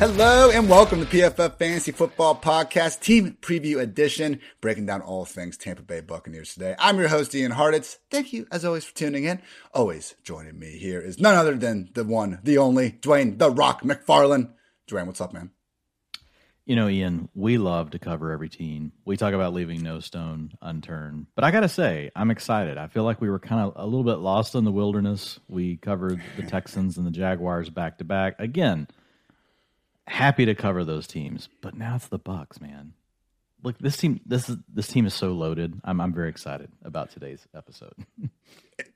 Hello and welcome to PFF Fantasy Football Podcast Team Preview Edition, breaking down all things Tampa Bay Buccaneers today. I'm your host, Ian Hartitz. Thank you, as always, for tuning in. Always joining me here is none other than the one, the only, Dwain The Rock McFarland. Dwain, what's up, man? You know, Ian, we love to cover every team. We talk about leaving no stone unturned. But I got to say, I'm excited. I feel like we were kind of a little bit lost in the wilderness. We covered the Texans and the Jaguars back to back. Again, happy to cover those teams, but now it's the Bucks, man. Look, this team this is this team is so loaded. I'm I'm very excited about today's episode.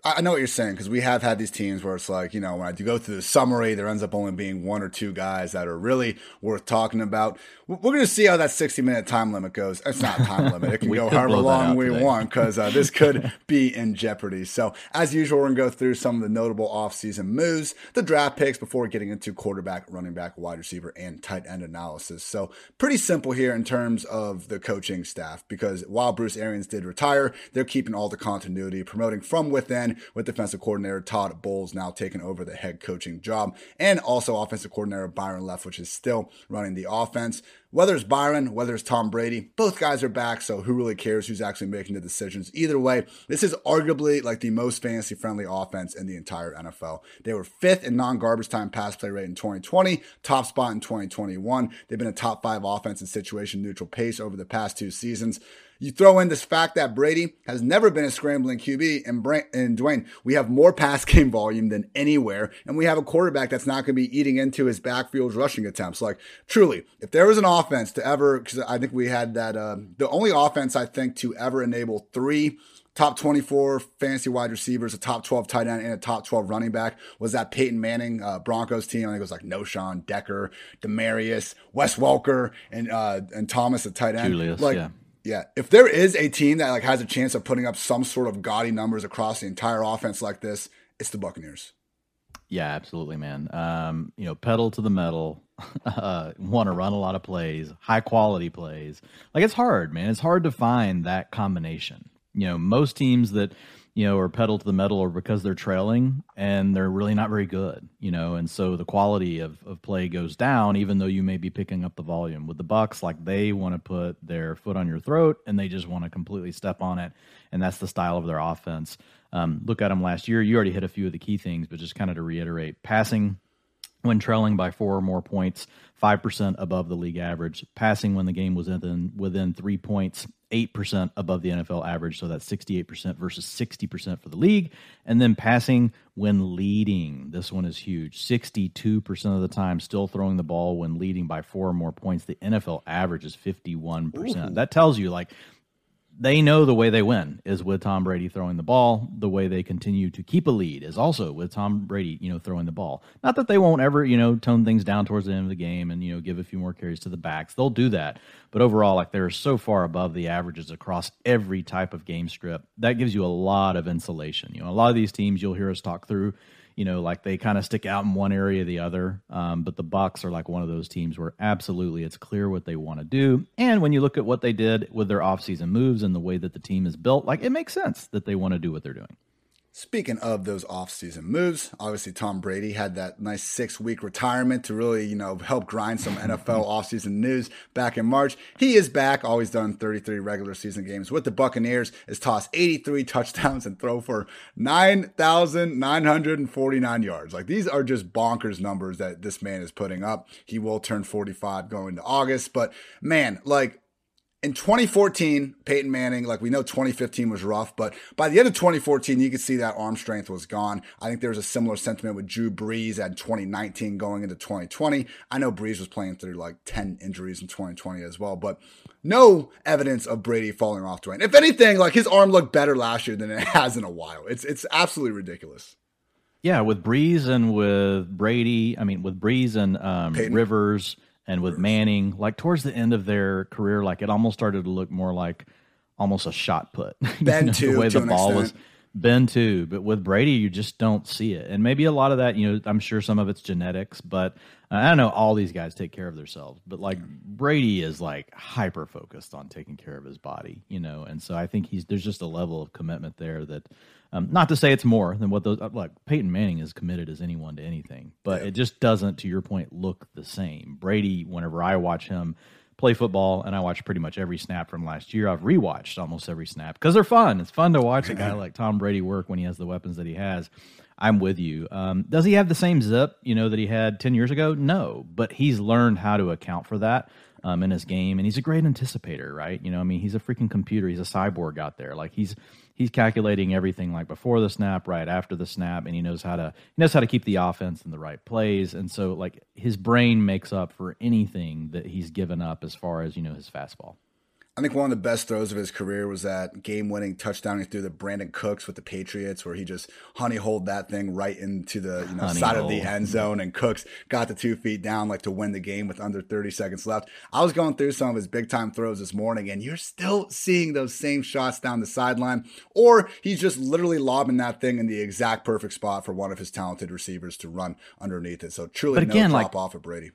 I know what you're saying because we have had these teams where it's like, you know, when I do go through the summary, there ends up only being one or two guys that are really worth talking about. We're going to see how that 60 minute time limit goes. It's not a time limit. It can go however long we today. want because uh, this could be in jeopardy. So, as usual, we're going to go through some of the notable offseason moves, the draft picks before getting into quarterback, running back, wide receiver, and tight end analysis. So, pretty simple here in terms of the coaching staff because while Bruce Arians did retire, they're keeping all the continuity, promoting from within with defensive coordinator Todd Bowles now taking over the head coaching job, and also offensive coordinator Byron Leftwich is still running the offense. Whether it's Byron, whether it's Tom Brady, both guys are back, so who really cares who's actually making the decisions? Either way, this is arguably like the most fantasy friendly offense in the entire NFL. They were fifth in non garbage time pass play rate in 2020, top spot in 2021. They've been a top five offense in situation neutral pace over the past two seasons. You throw in this fact that Brady has never been a scrambling QB, and, Bra- and Dwain, we have more pass game volume than anywhere, and we have a quarterback that's not going to be eating into his backfield rushing attempts. Like, truly, if there was an offense to ever, because I think we had that, uh, the only offense I think to ever enable three top 24 fantasy wide receivers, a top 12 tight end, and a top 12 running back was that Peyton Manning uh, Broncos team. I think it was like Knowshon, Decker, Demaryius, Wes Welker, and uh, and Thomas, a tight end. Julius, like, yeah. Yeah, if there is a team that like has a chance of putting up some sort of gaudy numbers across the entire offense like this, it's the Buccaneers. Yeah, absolutely, man. Um, you know, pedal to the metal. Uh, want to run a lot of plays, high quality plays. Like it's hard, man. It's hard to find that combination. You know, most teams that you know, or pedal to the metal or because they're trailing and they're really not very good, you know, and so the quality of, of play goes down, even though you may be picking up the volume. With the Bucks, like they want to put their foot on your throat and they just want to completely step on it. And that's the style of their offense. Um, look at them last year. You already hit a few of the key things, but just kind of to reiterate passing when trailing by four or more points, 5% above the league average. Passing when the game was within, within three points, 8% above the NFL average. So that's 68% versus 60% for the league. And then passing when leading. This one is huge. 62% of the time still throwing the ball when leading by four or more points. The NFL average is 51%. Ooh. That tells you, like, they know the way they win is with Tom Brady throwing the ball. The way they continue to keep a lead is also with Tom Brady, you know, throwing the ball. Not that they won't ever, you know, tone things down towards the end of the game and you know give a few more carries to the backs. They'll do that, but overall, like they're so far above the averages across every type of game script that gives you a lot of insulation. You know, a lot of these teams you'll hear us talk through you know, like they kind of stick out in one area or the other. Um, but the Bucks are like one of those teams where absolutely it's clear what they want to do. And when you look at what they did with their offseason moves and the way that the team is built, like it makes sense that they want to do what they're doing. Speaking of those offseason moves, obviously Tom Brady had that nice six week retirement to really, you know, help grind some NFL offseason news back in March. He is back, always done 33 regular season games with the Buccaneers, has tossed 83 touchdowns and throw for 9,949 yards. Like these are just bonkers numbers that this man is putting up. He will turn 45 going to August, but man, like in 2014, Peyton Manning, like we know 2015 was rough, but by the end of 2014, you could see that arm strength was gone. I think there was a similar sentiment with Drew Brees at 2019 going into 2020. I know Brees was playing through like 10 injuries in 2020 as well, but no evidence of Brady falling off Dwain. If anything, like his arm looked better last year than it has in a while. It's it's absolutely ridiculous. Yeah, with Brees and with Brady, I mean with Brees and um, Rivers and with Manning, like towards the end of their career, like it almost started to look more like almost a shot put. Ben you know, too, the way the ball was Ben too, but with Brady, you just don't see it. And maybe a lot of that, you know, I'm sure some of it's genetics, but uh, I don't know. All these guys take care of themselves, but like Brady is like hyper focused on taking care of his body, you know. And so I think he's there's just a level of commitment there that, um, not to say it's more than what those uh, like Peyton Manning is committed as anyone to anything, but yeah. it just doesn't, to your point, look the same. Brady, whenever I watch him play football, and I watch pretty much every snap from last year. I've rewatched almost every snap because they're fun. It's fun to watch a guy like Tom Brady work when he has the weapons that he has. I'm with you. Um, does he have the same zip, you know, that he had 10 years ago? No, but he's learned how to account for that um, in his game, and he's a great anticipator, right? You know, I mean, he's a freaking computer. He's a cyborg out there. Like he's he's calculating everything like before the snap, right after the snap, and he knows how to he knows how to keep the offense in the right plays. And so like his brain makes up for anything that he's given up as far as, you know, his fastball. I think one of the best throws of his career was that game-winning touchdown he threw to Brandin Cooks with the Patriots, where he just honey holed that thing right into the you know, side of the end zone, and Cooks got the two feet down like to win the game with under 30 seconds left. I was going through some of his big-time throws this morning, and you're still seeing those same shots down the sideline, or he's just literally lobbing that thing in the exact perfect spot for one of his talented receivers to run underneath it. So truly, but again, no drop like, off of Brady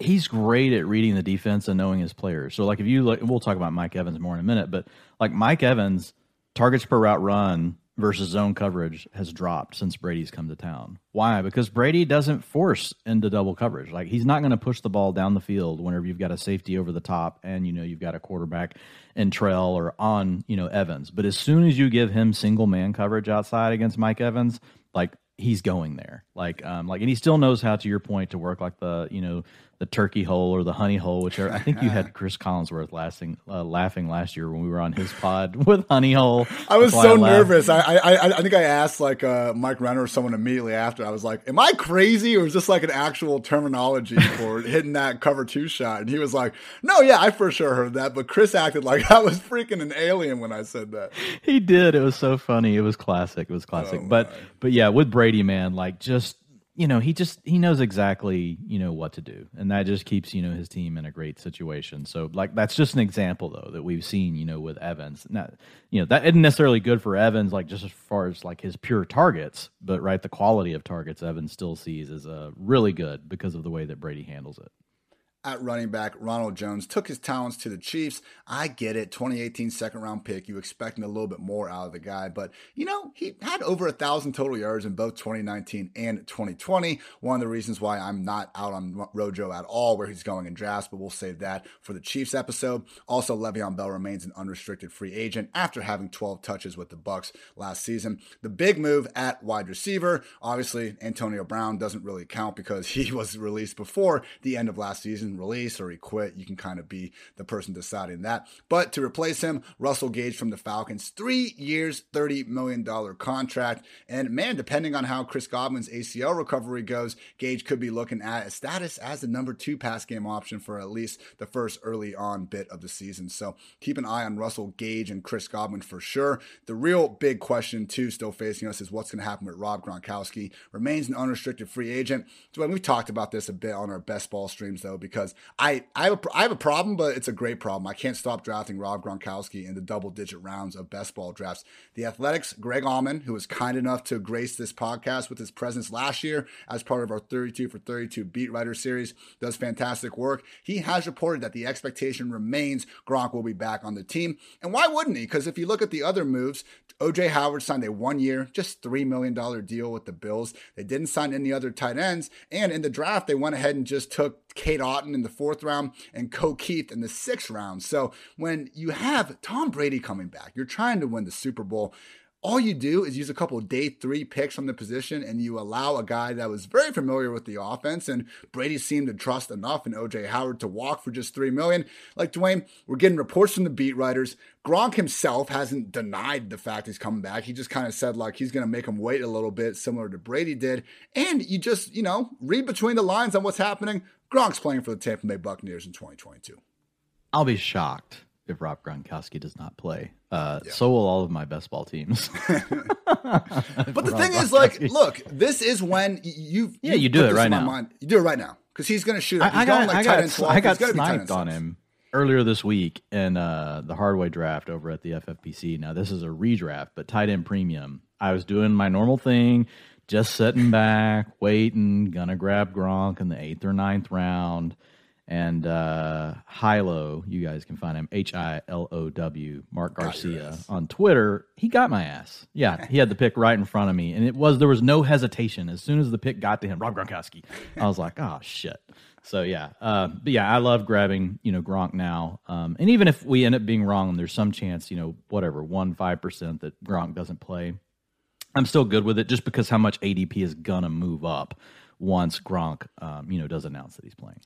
he's great at reading the defense and knowing his players. So like if you look, we'll talk about Mike Evans more in a minute, but like Mike Evans targets per route run versus zone coverage has dropped since Brady's come to town. Why? Because Brady doesn't force into double coverage. Like he's not going to push the ball down the field whenever you've got a safety over the top and you know you've got a quarterback in trail or on, you know, Evans. But as soon as you give him single man coverage outside against Mike Evans, like he's going there. Like um like and he still knows how to your point to work like the, you know, the turkey hole or the honey hole, which I think you had Chris Collinsworth laughing, uh, laughing last year when we were on his pod with honey hole. I was so I nervous. I, I I think I asked like uh, Mike Renner or someone immediately after. I was like, "Am I crazy or is this like an actual terminology for hitting that cover two shot?" And he was like, "No, yeah, I for sure heard that." But Chris acted like I was freaking an alien when I said that. He did. It was so funny. It was classic. It was classic. Oh, but but yeah, with Brady, man, like just you know, he just he knows exactly, you know, what to do. And that just keeps, you know, his team in a great situation. So like that's just an example though that we've seen, you know, with Evans. Now, you know, that isn't necessarily good for Evans, like just as far as like his pure targets, but right, the quality of targets Evans still sees is uh really good because of the way that Brady handles it at running back, Ronald Jones took his talents to the Chiefs. I get it. 2018 second round pick. You expecting a little bit more out of the guy, but you know, he had over a thousand total yards in both 2019 and 2020. One of the reasons why I'm not out on Rojo at all where he's going in drafts, but we'll save that for the Chiefs episode. Also, Le'Veon Bell remains an unrestricted free agent after having 12 touches with the Bucks last season. The big move at wide receiver, obviously, Antonio Brown doesn't really count because he was released before the end of last season release or he quit. You can kind of be the person deciding that. But to replace him, Russell Gage from the Falcons, three years, $30 million contract. And man, depending on how Chris Godwin's ACL recovery goes, Gage could be looking at a status as the number two pass game option for at least the first early on bit of the season. So keep an eye on Russell Gage and Chris Godwin for sure. The real big question, too, still facing us is what's going to happen with Rob Gronkowski. Remains an unrestricted free agent. So we've talked about this a bit on our best ball streams, though, because because I I have a, I have a problem, but it's a great problem. I can't stop drafting Rob Gronkowski in the double digit rounds of best ball drafts. The Athletic's, Greg Auman, who was kind enough to grace this podcast with his presence last year as part of our 32 for 32 beat writer series, does fantastic work. He has reported that the expectation remains Gronk will be back on the team. And why wouldn't he? Because if you look at the other moves, OJ Howard signed a one year, just $3 million deal with the Bills. They didn't sign any other tight ends. And in the draft, they went ahead and just took Cade Otton in the fourth round and Ko Kieft in the sixth round. So when you have Tom Brady coming back, you're trying to win the Super Bowl all you do is use a couple day three picks from the position and you allow a guy that was very familiar with the offense and Brady seemed to trust enough in OJ Howard to walk for just three million. Like Dwain, we're getting reports from the beat writers. Gronk himself hasn't denied the fact he's coming back. He just kind of said like he's going to make him wait a little bit, similar to Brady did. And you just, you know, read between the lines on what's happening. Gronk's playing for the Tampa Bay Buccaneers in 2022. I'll be shocked if Rob Gronkowski does not play. Uh, yeah. So will all of my best ball teams. but the thing is, like, look, this is when you yeah you do it right now. Mind. You do it right now because he's going to shoot. I, I, got, like I got, I got sniped on him earlier this week in uh, the hardway draft over at the FFPC. Now this is a redraft, but tight end premium. I was doing my normal thing, just sitting back, waiting, gonna grab Gronk in the eighth or ninth round. And uh, Hilo, you guys can find him H I L O W, Mark Garcia on Twitter. He got my ass. Yeah, he had the pick right in front of me, and it was there was no hesitation. As soon as the pick got to him, Rob Gronkowski, I was like, oh shit. So yeah, uh, but yeah, I love grabbing you know Gronk now, um, and even if we end up being wrong, there's some chance you know whatever one five percent that Gronk doesn't play. I'm still good with it just because how much ADP is gonna move up once Gronk um, you know does announce that he's playing.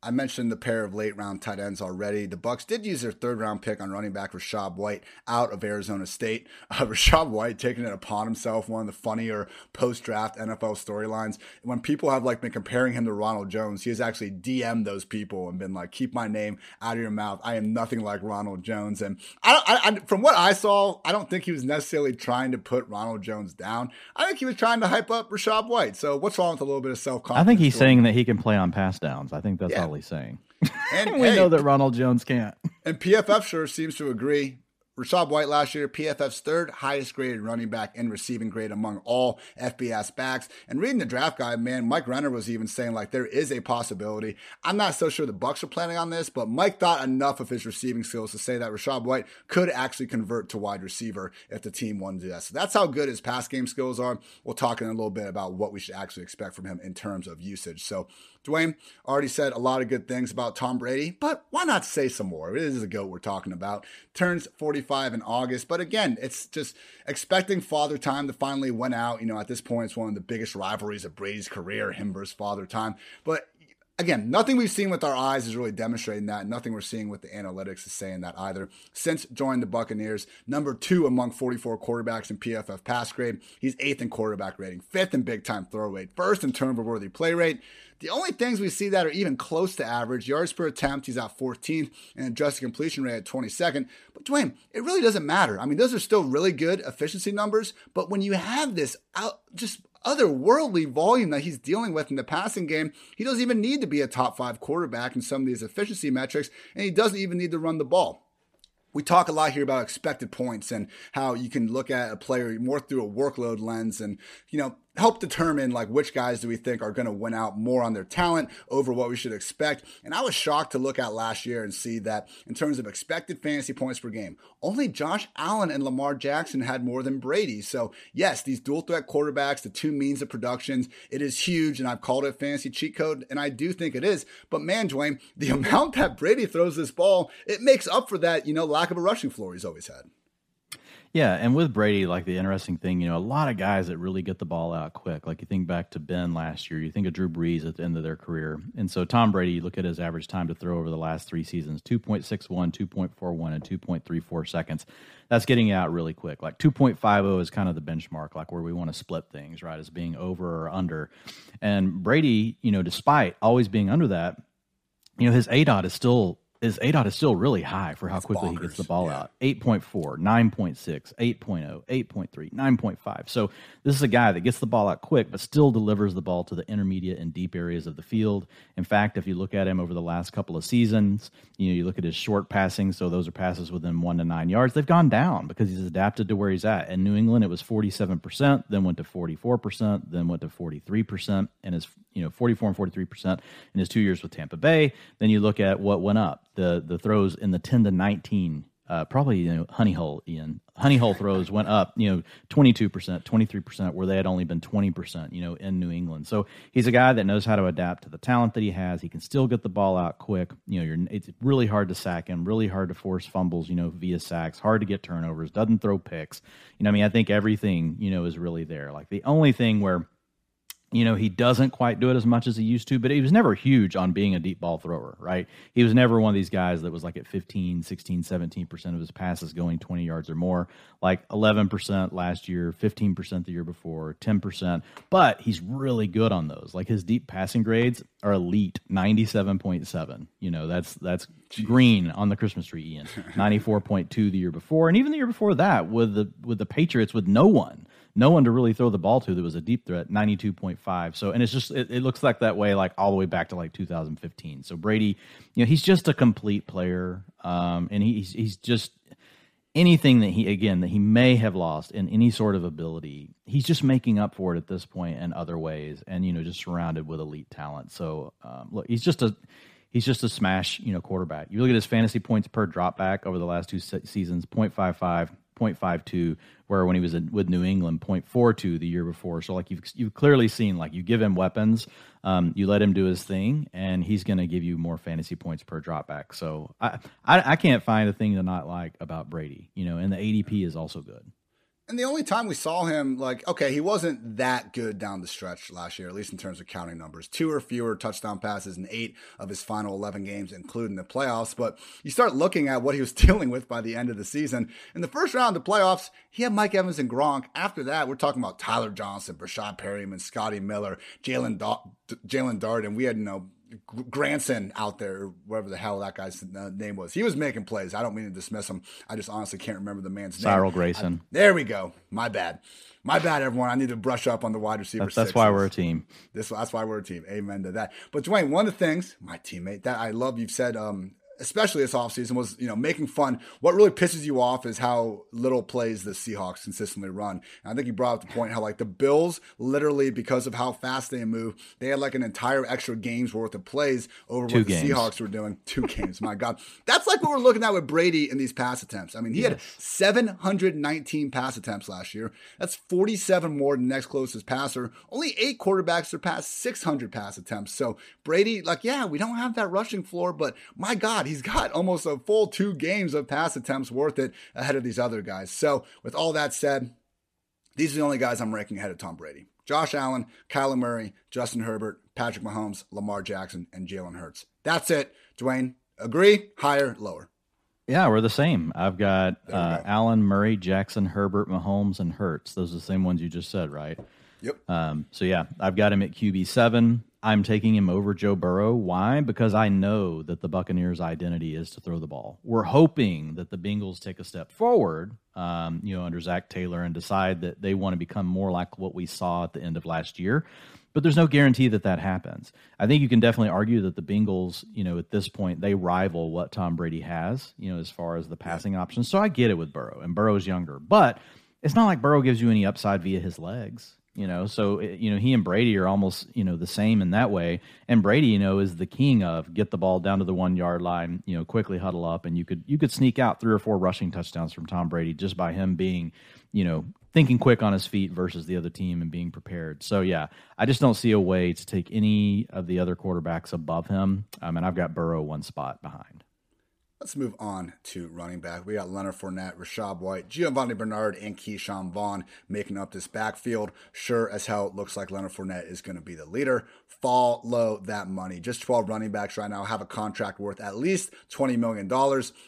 I mentioned the pair of late round tight ends already. The Bucks did use their third round pick on running back Rachaad White out of Arizona State. Uh, Rachaad White taking it upon himself, one of the funnier post draft NFL storylines. When people have like been comparing him to Ronald Jones, he has actually DM'd those people and been like, "Keep my name out of your mouth. I am nothing like Ronald Jones." And I, I, I from what I saw, I don't think he was necessarily trying to put Ronald Jones down. I think he was trying to hype up Rachaad White. So what's wrong with a little bit of self confidence? I think he's saying that he can play on pass downs. I think that's yeah. Saying. And we hey, know that Ronald Jones can't. And PFF sure seems to agree. Rachaad White last year, PFF's third highest graded running back in receiving grade among all FBS backs. And reading the draft guide, man, Mike Renner was even saying like there is a possibility. I'm not so sure the Bucks are planning on this, but Mike thought enough of his receiving skills to say that Rachaad White could actually convert to wide receiver if the team wanted to do that. So that's how good his pass game skills are. We'll talk in a little bit about what we should actually expect from him in terms of usage. So Dwain already said a lot of good things about Tom Brady, but why not say some more? It is a goat we're talking about. Turns 45 in August, but again, it's just expecting father time to finally win out. You know, at this point, it's one of the biggest rivalries of Brady's career, him versus father time. But again, nothing we've seen with our eyes is really demonstrating that. Nothing we're seeing with the analytics is saying that either. Since joining the Buccaneers, number two among 44 quarterbacks in PFF pass grade. He's eighth in quarterback rating, fifth in big time throw rate, first in turnover worthy play rate. The only things we see that are even close to average yards per attempt, he's at 14th, and adjusted completion rate at 22nd. But Dwain, it really doesn't matter. I mean, those are still really good efficiency numbers, but when you have this out, just otherworldly volume that he's dealing with in the passing game, he doesn't even need to be a top five quarterback in some of these efficiency metrics, and he doesn't even need to run the ball. We talk a lot here about expected points and how you can look at a player more through a workload lens and you know help determine like which guys do we think are going to win out more on their talent over what we should expect. And I was shocked to look at last year and see that in terms of expected fantasy points per game, only Josh Allen and Lamar Jackson had more than Brady. So yes, these dual threat quarterbacks, the two means of productions, it is huge. And I've called it fantasy cheat code, and I do think it is. But man, Dwain, the amount that Brady throws this ball, it makes up for that, you know, lack of a rushing floor he's always had. Yeah, and with Brady, like the interesting thing, you know, a lot of guys that really get the ball out quick. Like you think back to Ben last year, you think of Drew Brees at the end of their career. And so Tom Brady, you look at his average time to throw over the last three seasons 2.61, 2.41, and 2.34 seconds. That's getting out really quick. Like 2.50 is kind of the benchmark, like where we want to split things, right? As being over or under. And Brady, you know, despite always being under that, you know, his ADOT is still is ADOT is still really high for how That's quickly bonkers. he gets the ball yeah. out. 8.4, 9.6, 8.0, 8.3, 9.5. So this is a guy that gets the ball out quick, but still delivers the ball to the intermediate and deep areas of the field. In fact, if you look at him over the last couple of seasons, you know, you look at his short passing, so those are passes within one to nine yards, they've gone down because he's adapted to where he's at. In New England, it was 47%, then went to 44%, then went to 43%, and his, you know, 44 and 43% in his two years with Tampa Bay. Then you look at what went up the the throws in the 10 to 19 uh, probably you know honey hole ian. Honey hole throws went up you know 22% 23% where they had only been 20% you know in new england. So he's a guy that knows how to adapt to the talent that he has. He can still get the ball out quick. You know you're, it's really hard to sack him really hard to force fumbles you know via sacks hard to get turnovers doesn't throw picks. You know i mean i think everything you know is really there. Like the only thing where you know, he doesn't quite do it as much as he used to, but he was never huge on being a deep ball thrower, right? He was never one of these guys that was like at 15, 16, 17% of his passes going 20 yards or more, like 11% last year, 15% the year before, 10%. But he's really good on those. Like his deep passing grades are elite, 97.7. You know, that's that's Jeez. green on the Christmas tree, Ian. 94.2 the year before, and even the year before that with the with the Patriots with no one no one to really throw the ball to that was a deep threat 92.5 so and it's just it, it, looks like that way like all the way back to like 2015 so brady you know he's just a complete player um and he's he's just anything that he again that he may have lost in any sort of ability he's just making up for it at this point in other ways and you know just surrounded with elite talent. So um, look he's just a he's just a smash you know quarterback. You look at his fantasy points per dropback over the last two se- seasons 0.55 0.52 where when he was in, with New England 0.42 the year before. So like you've you've clearly seen like you give him weapons um, you let him do his thing and he's going to give you more fantasy points per dropback. So I, I I can't find a thing to not like about Brady. You know and the ADP is also good and the only time we saw him, like, okay, he wasn't that good down the stretch last year, at least in terms of counting numbers. Two or fewer touchdown passes in eight of his final 11 games, including the playoffs. But you start looking at what he was dealing with by the end of the season. In the first round of the playoffs, he had Mike Evans and Gronk. After that, we're talking about Tyler Johnson, Breshad Perriman, Scotty Miller, Jaelon Darden. We had, you know, Granson out there, whatever the hell that guy's uh, name was. He was making plays. I don't mean to dismiss him. I just honestly can't remember the man's name. Cyril Grayson. I, there we go. My bad. My bad, everyone. I need to brush up on the wide receiver. That's, that's why we're a team. This, that's why we're a team. Amen to that. But Dwain, one of the things, my teammate, that I love, you've said um, especially this offseason, was you know making fun. What really pisses you off is how little plays the Seahawks consistently run. And I think you brought up the point how like the Bills literally because of how fast they move, they had like an entire extra game's worth of plays over Two what games. the Seahawks were doing. Two games, my God, that's like what we're looking at with Brady in these pass attempts. I mean, he yes. had 719 pass attempts last year. That's 47 more than the next closest passer. Only eight quarterbacks surpassed 600 pass attempts. So Brady, like, yeah, we don't have that rushing floor, but my God he's got almost a full two games of pass attempts worth it ahead of these other guys. So, with all that said, these are the only guys I'm ranking ahead of Tom Brady. Josh Allen, Kyler Murray, Justin Herbert, Patrick Mahomes, Lamar Jackson, and Jalen Hurts. That's it. Dwain, agree? Higher, lower? Yeah, we're the same. I've got uh, Allen, Murray, Jackson, Herbert, Mahomes, and Hurts. Those are the same ones you just said, right? Yep. Um, so yeah, I've got him at QB seven. I'm taking him over Joe Burrow. Why? Because I know that the Buccaneers' identity is to throw the ball. We're hoping that the Bengals take a step forward, um, you know, under Zac Taylor and decide that they want to become more like what we saw at the end of last year. But there's no guarantee that that happens. I think you can definitely argue that the Bengals, you know, at this point, they rival what Tom Brady has, you know, as far as the passing options. So I get it with Burrow, and Burrow's younger, but it's not like Burrow gives you any upside via his legs you know so eh, you know he and brady are almost you know the same in that way. And brady you know is the king of get the ball down to the one yard line you know quickly huddle up. And you could you could sneak out three or four rushing touchdowns from tom brady just by him being you know thinking quick on his feet versus the other team and being prepared. So yeah i just don't see a way to take any of the other quarterbacks above him. Um, and i've got burrow one spot behind Let's move on to running back. We got Leonard Fournette, Rachaad White, Giovani Bernard, and Ke'Shawn Vaughn making up this backfield. Sure as hell, it looks like Leonard Fournette is going to be the leader. Follow that money. Just 12 running backs right now have a contract worth at least $20 million.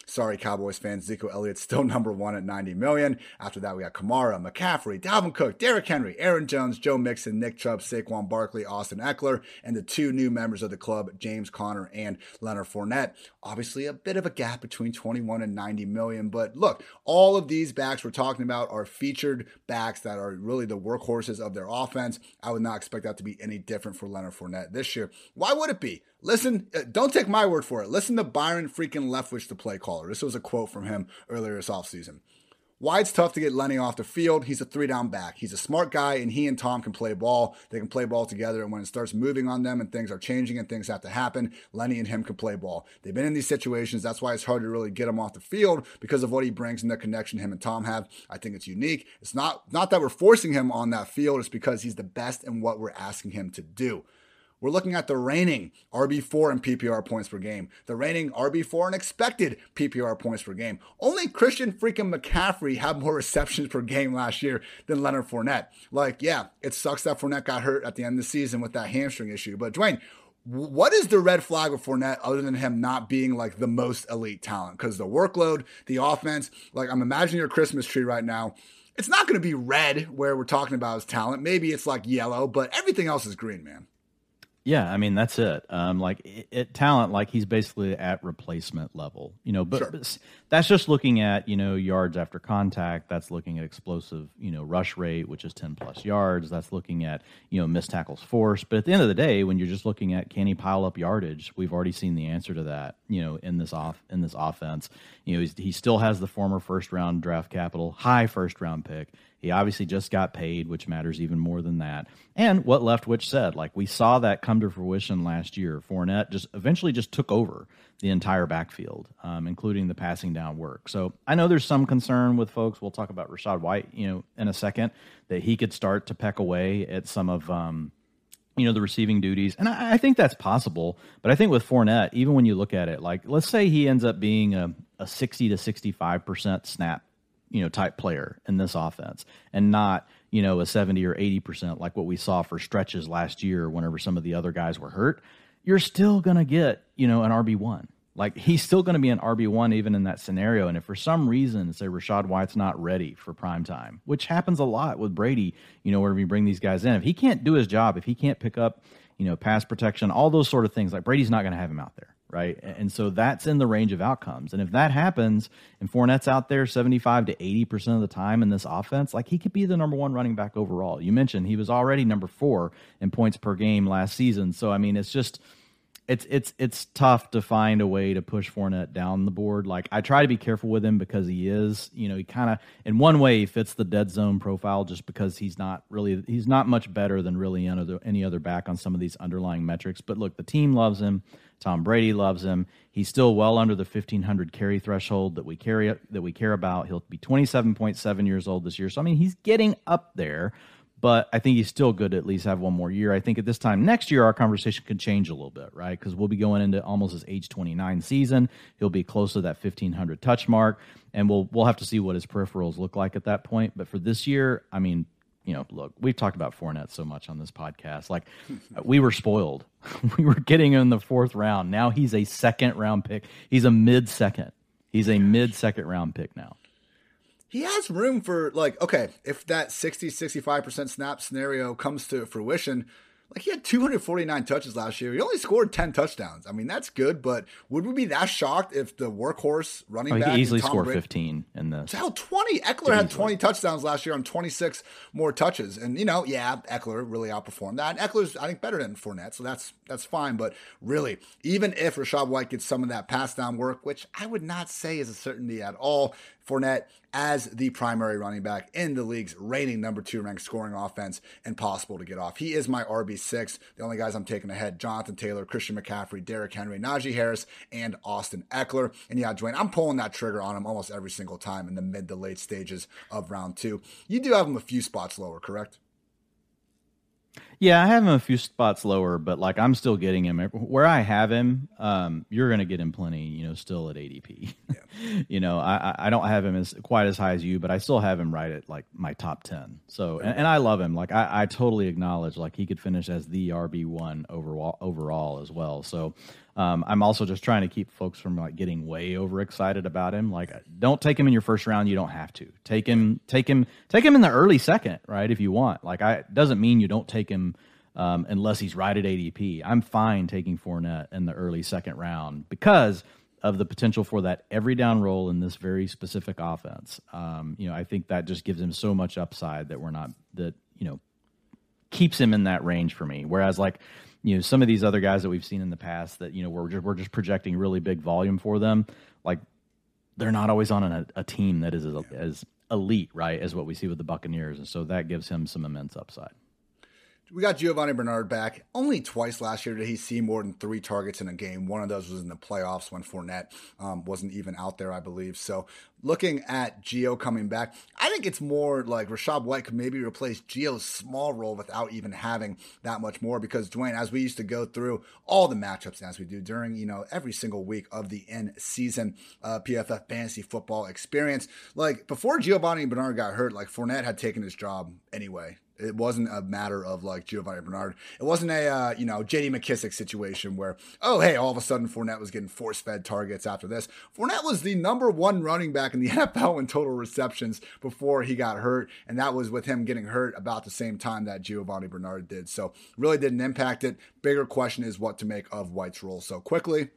Sorry, Cowboys fans. Ezekiel Elliott's still number one at 90 million. After that, we got Kamara, McCaffrey, Dalvin Cook, Derrick Henry, Aaron Jones, Joe Mixon, Nick Chubb, Saquon Barkley, Austin Ekeler, and the two new members of the club, James Conner and Leonard Fournette. Obviously, a bit of a gap between 21 and 90 million. But look, all of these backs we're talking about are featured backs that are really the workhorses of their offense. I would not expect that to be any different for Leonard Fournette this year. Why would it be? Listen, uh, don't take my word for it. Listen to Byron freaking Leftwich, the play caller. This was a quote from him earlier this offseason. Why it's tough to get Lenny off the field. He's a three down back. He's a smart guy, and he and Tom can play ball. They can play ball together. And when it starts moving on them and things are changing and things have to happen, Lenny and him can play ball. They've been in these situations. That's why it's hard to really get him off the field because of what he brings and the connection him and Tom have. I think it's unique. It's not not that we're forcing him on that field. It's because he's the best in what we're asking him to do. We're looking at the reigning RB4 in PPR points per game, the reigning RB4 and expected PPR points per game. Only Christian freaking McCaffrey had more receptions per game last year than Leonard Fournette. Like, yeah, it sucks that Fournette got hurt at the end of the season with that hamstring issue. But Dwain, what is the red flag with Fournette other than him not being like the most elite talent? Because the workload, the offense, like I'm imagining your Christmas tree right now. It's not going to be red where we're talking about his talent. Maybe it's like yellow, but everything else is green, man. Yeah, I mean that's it. Um, like it, it, talent, like he's basically at replacement level, you know. But, sure. but, that's just looking at you know yards after contact. That's looking at explosive, you know, rush rate, which is ten plus yards. That's looking at you know missed tackles force. But at the end of the day, when you're just looking at can he pile up yardage, we've already seen the answer to that. You know, in this off in this offense, you know, he still has the former first round draft capital, high first round pick. He obviously just got paid, which matters even more than that. And what Leftwich said, like we saw that come to fruition last year. Fournette just eventually just took over the entire backfield, um, including the passing down work. So I know there's some concern with folks. We'll talk about Rachaad White, you know, in a second, that he could start to peck away at some of um, you know the receiving duties, and I, I, think that's possible. But I think with Fournette, even when you look at it, like let's say he ends up being a, a sixty to sixty five percent snap you know type player in this offense and not you know a 70 or 80% like what we saw for stretches last year whenever some of the other guys were hurt you're still going to get you know an RB1 like he's still going to be an RB1 even in that scenario. And if for some reason say Rachaad White's not ready for prime time which happens a lot with Brady you know whenever you bring these guys in if he can't do his job if he can't pick up you know pass protection all those sort of things like Brady's not going to have him out there right? And so that's in the range of outcomes. And if that happens and Fournette's out there 75 to 80% of the time in this offense, like he could be the number one running back overall. You mentioned he was already number four in points per game last season. So, I mean, it's just. It's it's it's tough to find a way to push Fournette down the board. Like I try to be careful with him because he is, you know, he kind of in one way he fits the dead zone profile just because he's not really he's not much better than really any other any other back on some of these underlying metrics. But look, the team loves him Tom Brady loves him. He's still well under the 1500 carry threshold that we carry that we care about. He'll be 27.7 years old this year. So I mean, he's getting up there, but I think he's still good to at least have one more year. I think at this time next year our conversation could change a little bit, right? Cuz we'll be going into almost his age 29 season. He'll be close to that 1500 touch mark and we'll we'll have to see what his peripherals look like at that point, but for this year, I mean, you know, look, we've talked about Fournette so much on this podcast. Like, we were spoiled. we were getting in the fourth round. Now he's a second round pick. He's a mid second. He's a mid second round pick now. He has room for, like, okay, if that 60, 65% snap scenario comes to fruition, like he had 249 touches last year. He only scored 10 touchdowns. I mean, that's good, but would we be that shocked if the workhorse running oh, back he easily scored 15 in this? Hell, 20. Ekeler had 20 touchdowns last year on 26 more touches. And you know, yeah, Ekeler really outperformed that. And Ekeler's I think better than Fournette, so that's that's fine. But really, even if Rachaad White gets some of that pass down work, which I would not say is a certainty at all, Fournette as the primary running back in the league's reigning number two ranked scoring offense and possible to get off. He is my RB6. The only guys I'm taking ahead Jonathan Taylor, Christian McCaffrey, Derrick Henry, Najee Harris, and Austin Ekeler. And yeah, Dwain, I'm pulling that trigger on him almost every single time in the mid to late stages of round two. You do have him a few spots lower, correct? Yeah, I have him a few spots lower, but like I'm still getting him where I have him. Um, you're going to get him plenty, you know, still at ADP. Yeah. you know, I I don't have him as quite as high as you, but I still have him right at like my top ten. So, and, and I love him. Like I, I totally acknowledge like he could finish as the RB one overall overall as well. So, um, I'm also just trying to keep folks from like getting way overexcited about him. Like, don't take him in your first round. You don't have to take him. Take him. Take him in the early second, right? If you want. Like, I doesn't mean you don't take him um, unless he's right at ADP. I'm fine taking Fournette in the early second round because of the potential for that every down role in this very specific offense. Um, you know, I think that just gives him so much upside that we're not that you know keeps him in that range for me. Whereas like you know some of these other guys that we've seen in the past that you know we're just, we're just projecting really big volume for them like they're not always on a, a team that is as, as elite right as what we see with the buccaneers. And so that gives him some immense upside we got Giovani Bernard back. Only twice last year did he see more than three targets in a game. One of those was in the playoffs when Fournette um, wasn't even out there, I believe. So looking at Gio coming back, I think it's more like Rachaad White could maybe replace Gio's small role without even having that much more. Because Dwain, as we used to go through all the matchups as we do during you know every single week of the in season uh, PFF fantasy football experience, like before Giovani Bernard got hurt, like Fournette had taken his job anyway It wasn't a matter of like Giovani Bernard. It wasn't a uh, you know J.D. McKissic situation where oh hey all of a sudden Fournette was getting force fed targets after this. Fournette was the number one running back in the NFL in total receptions before he got hurt, and that was with him getting hurt about the same time that Giovani Bernard did. So really didn't impact it. Bigger question is what to make of White's role. So quickly.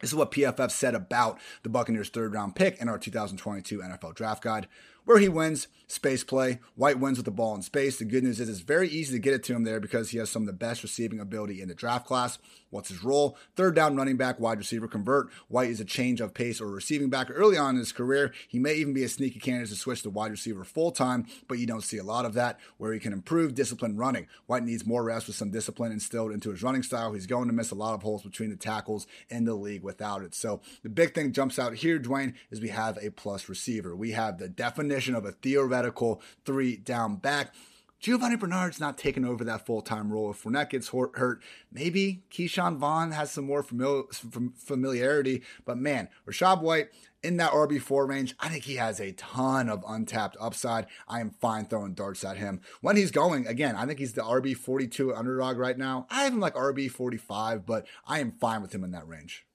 This is what PFF said about the Buccaneers' third round pick in our 2022 NFL draft guide where he wins space play. White wins with the ball in space. The good news is it's very easy to get it to him there because he has some of the best receiving ability in the draft class. What's his role? Third down running back, wide receiver convert. White is a change of pace or receiving back early on in his career. He may even be a sneaky candidate to switch to wide receiver full time, but you don't see a lot of that where he can improve discipline running. White needs more rest with some discipline instilled into his running style. He's going to miss a lot of holes between the tackles in the league without it. So the big thing jumps out here, Dwain, is we have a plus receiver. We have the definition definition of a theoretical three down back. Giovani Bernard's not taking over that full time role. If Fournette gets hurt, maybe Ke'Shawn Vaughn has some more familiarity. But man, Rachaad White in that RB4 range, I think he has a ton of untapped upside. I am fine throwing darts at him. When he's going, again, I think he's the RB42 underdog right now. I have him like RB45, but I am fine with him in that range.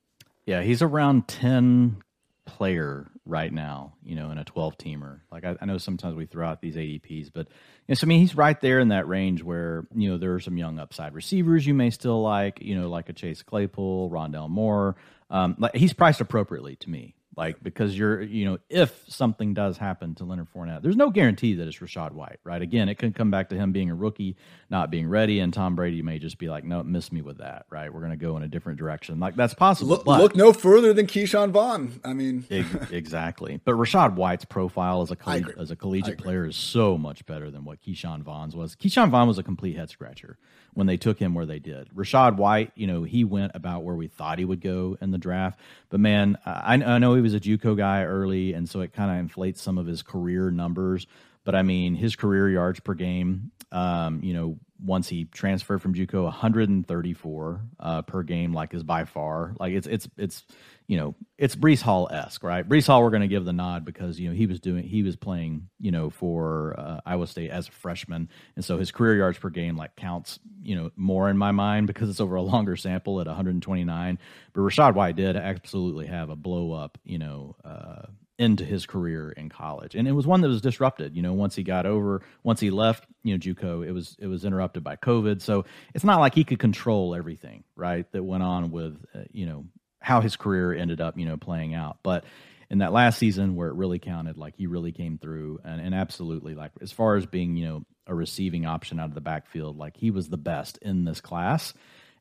Yeah, he's around 10 player right now, you know, in a 12 teamer. Like I, I, know sometimes we throw out these ADPs, but you know, so I mean, he's right there in that range where, you know, there are some young upside receivers you may still like, you know, like a Chase Claypool, Rondale Moore. Um, like he's priced appropriately to me. Like because you're, you know, if something does happen to Leonard Fournette, there's no guarantee that it's Rachaad White, right? Again, it could come back to him being a rookie, not being ready, and Tom Brady may just be like, "No, miss me with that." Right? We're going to go in a different direction. Like that's possible. Look, look no further than Ke'Shawn Vaughn. I mean, exactly. But Rachaad White's profile as a coll- as a collegiate player is so much better than what Ke'Shawn Vaughn's was. Ke'Shawn Vaughn was a complete head scratcher when they took him where they did. Rachaad White, you know, he went about where we thought he would go in the draft. But man, I, I know he was a JUCO guy early, and so it kind of inflates some of his career numbers. But I mean, his career yards per game, um, you know, once he transferred from JUCO, 134 uh, per game, like is by far like it's it's it's you know, it's Breece Hall esque, right? Breece Hall, we're going to give the nod because you know he was doing he was playing you know for uh, Iowa State as a freshman, and so his career yards per game like counts you know more in my mind because it's over a longer sample at 129. But Rachaad White did absolutely have a blow up, you know. Uh, into his career in college, and it was one that was disrupted. You know, once he got over, once he left, you know, JUCO, it was it was interrupted by COVID. So it's not like he could control everything, right? That went on with, uh, you know, how his career ended up, you know, playing out. But in that last season where it really counted, like he really came through and, and absolutely like as far as being, you know, a receiving option out of the backfield, like he was the best in this class.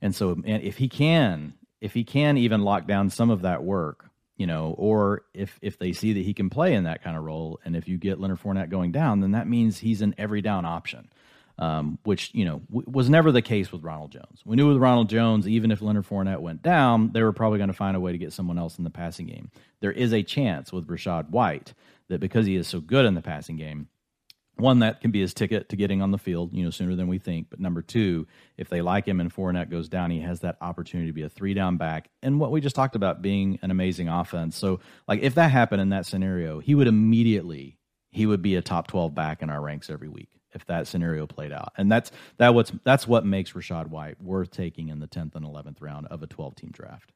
And so and if he can, if he can even lock down some of that work, you know, or if if they see that he can play in that kind of role, and if you get Leonard Fournette going down, then that means he's an every down option um, which you know w- was never the case with Ronald Jones. We knew with Ronald Jones, even if Leonard Fournette went down, they were probably going to find a way to get someone else in the passing game. There is a chance with Rachaad White that because he is so good in the passing game, one that can be his ticket to getting on the field, you know, sooner than we think. But number two, if they like him and Fournette goes down, he has that opportunity to be a three down back. And what we just talked about being an amazing offense. So, like, if that happened in that scenario, he would immediately he would be a top twelve back in our ranks every week if that scenario played out. And that's that what's that's what makes Rachaad White worth taking in the 10th and 11th round of a 12 team draft.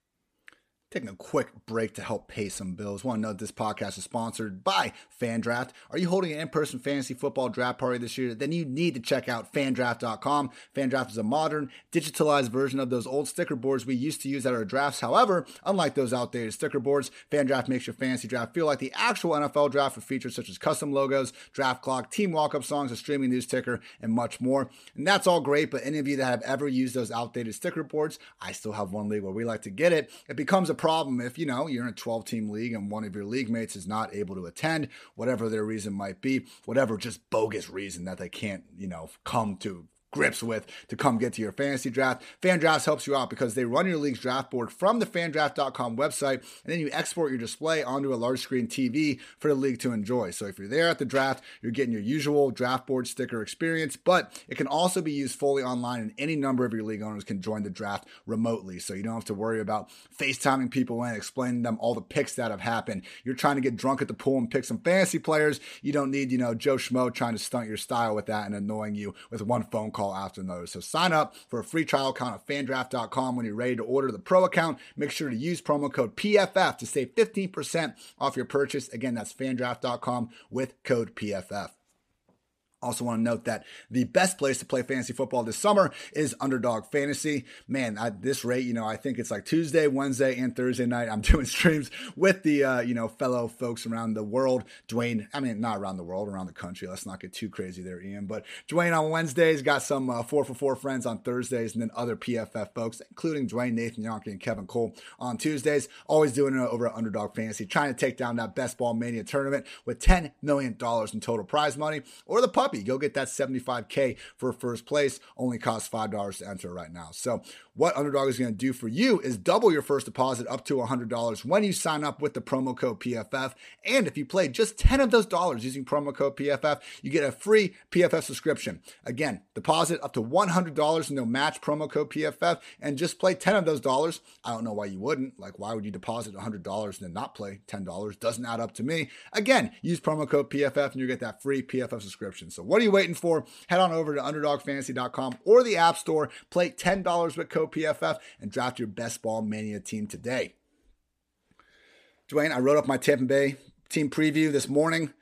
Taking a quick break to help pay some bills. Want to note this podcast is sponsored by FanDraft. Are you holding an in-person fantasy football draft party this year? Then you need to check out FanDraft.com. FanDraft is a modern, digitalized version of those old sticker boards we used to use at our drafts. However, unlike those outdated sticker boards, FanDraft makes your fantasy draft feel like the actual NFL draft with features such as custom logos, draft clock, team walk-up songs, a streaming news ticker, and much more. And that's all great, but any of you that have ever used those outdated sticker boards, I still have one league where we like to get it. It becomes a problem if, you know, you're in a 12 team league and one of your league mates is not able to attend, whatever their reason might be, whatever just bogus reason that they can't, you know, come to grips with to come get to your fantasy draft. FanDraft helps you out because they run your league's draft board from the fandraft.com website, and then you export your display onto a large screen TV for the league to enjoy. So if you're there at the draft, you're getting your usual draft board sticker experience, but it can also be used fully online, and any number of your league owners can join the draft remotely. So you don't have to worry about FaceTiming people in, explaining them all the picks that have happened. You're trying to get drunk at the pool and pick some fantasy players. You don't need, you know, Joe Schmo trying to stunt your style with that and annoying you with one phone call after another. So sign up for a free trial account at fandraft.com when you're ready to order the pro account. Make sure to use promo code PFF to save 15% off your purchase. Again, that's fandraft.com with code PFF. Also, want to note that the best place to play fantasy football this summer is Underdog Fantasy. Man, at this rate, you know, I think it's like Tuesday, Wednesday, and Thursday night. I'm doing streams with the, uh, you know, fellow folks around the world. Dwain, I mean, not around the world, around the country. Let's not get too crazy there, Ian. But Dwain on Wednesdays, got some uh, four for four friends on Thursdays, and then other PFF folks, including Dwain, Nathan Jahnke, and Kevin Cole on Tuesdays. Always doing it over at Underdog Fantasy, trying to take down that Best Ball Mania tournament with $10 million in total prize money or the puppy. Go get that 75K for first place. Only costs $5 to enter right now. So, what Underdog is going to do for you is double your first deposit up to $100 when you sign up with the promo code PFF. And if you play just 10 of those dollars using promo code PFF, you get a free PFF subscription. Again, deposit up to $100 and they'll match promo code PFF and just play 10 of those dollars. I don't know why you wouldn't. Like, why would you deposit $100 and then not play $10? Doesn't add up to me. Again, use promo code PFF and you get that free PFF subscription. So, what are you waiting for, head on over to underdogfantasy.com or the App Store, play $10 with code PFF, and draft your best ball mania team today. Dwain, I wrote up my Tampa Bay team preview this morning.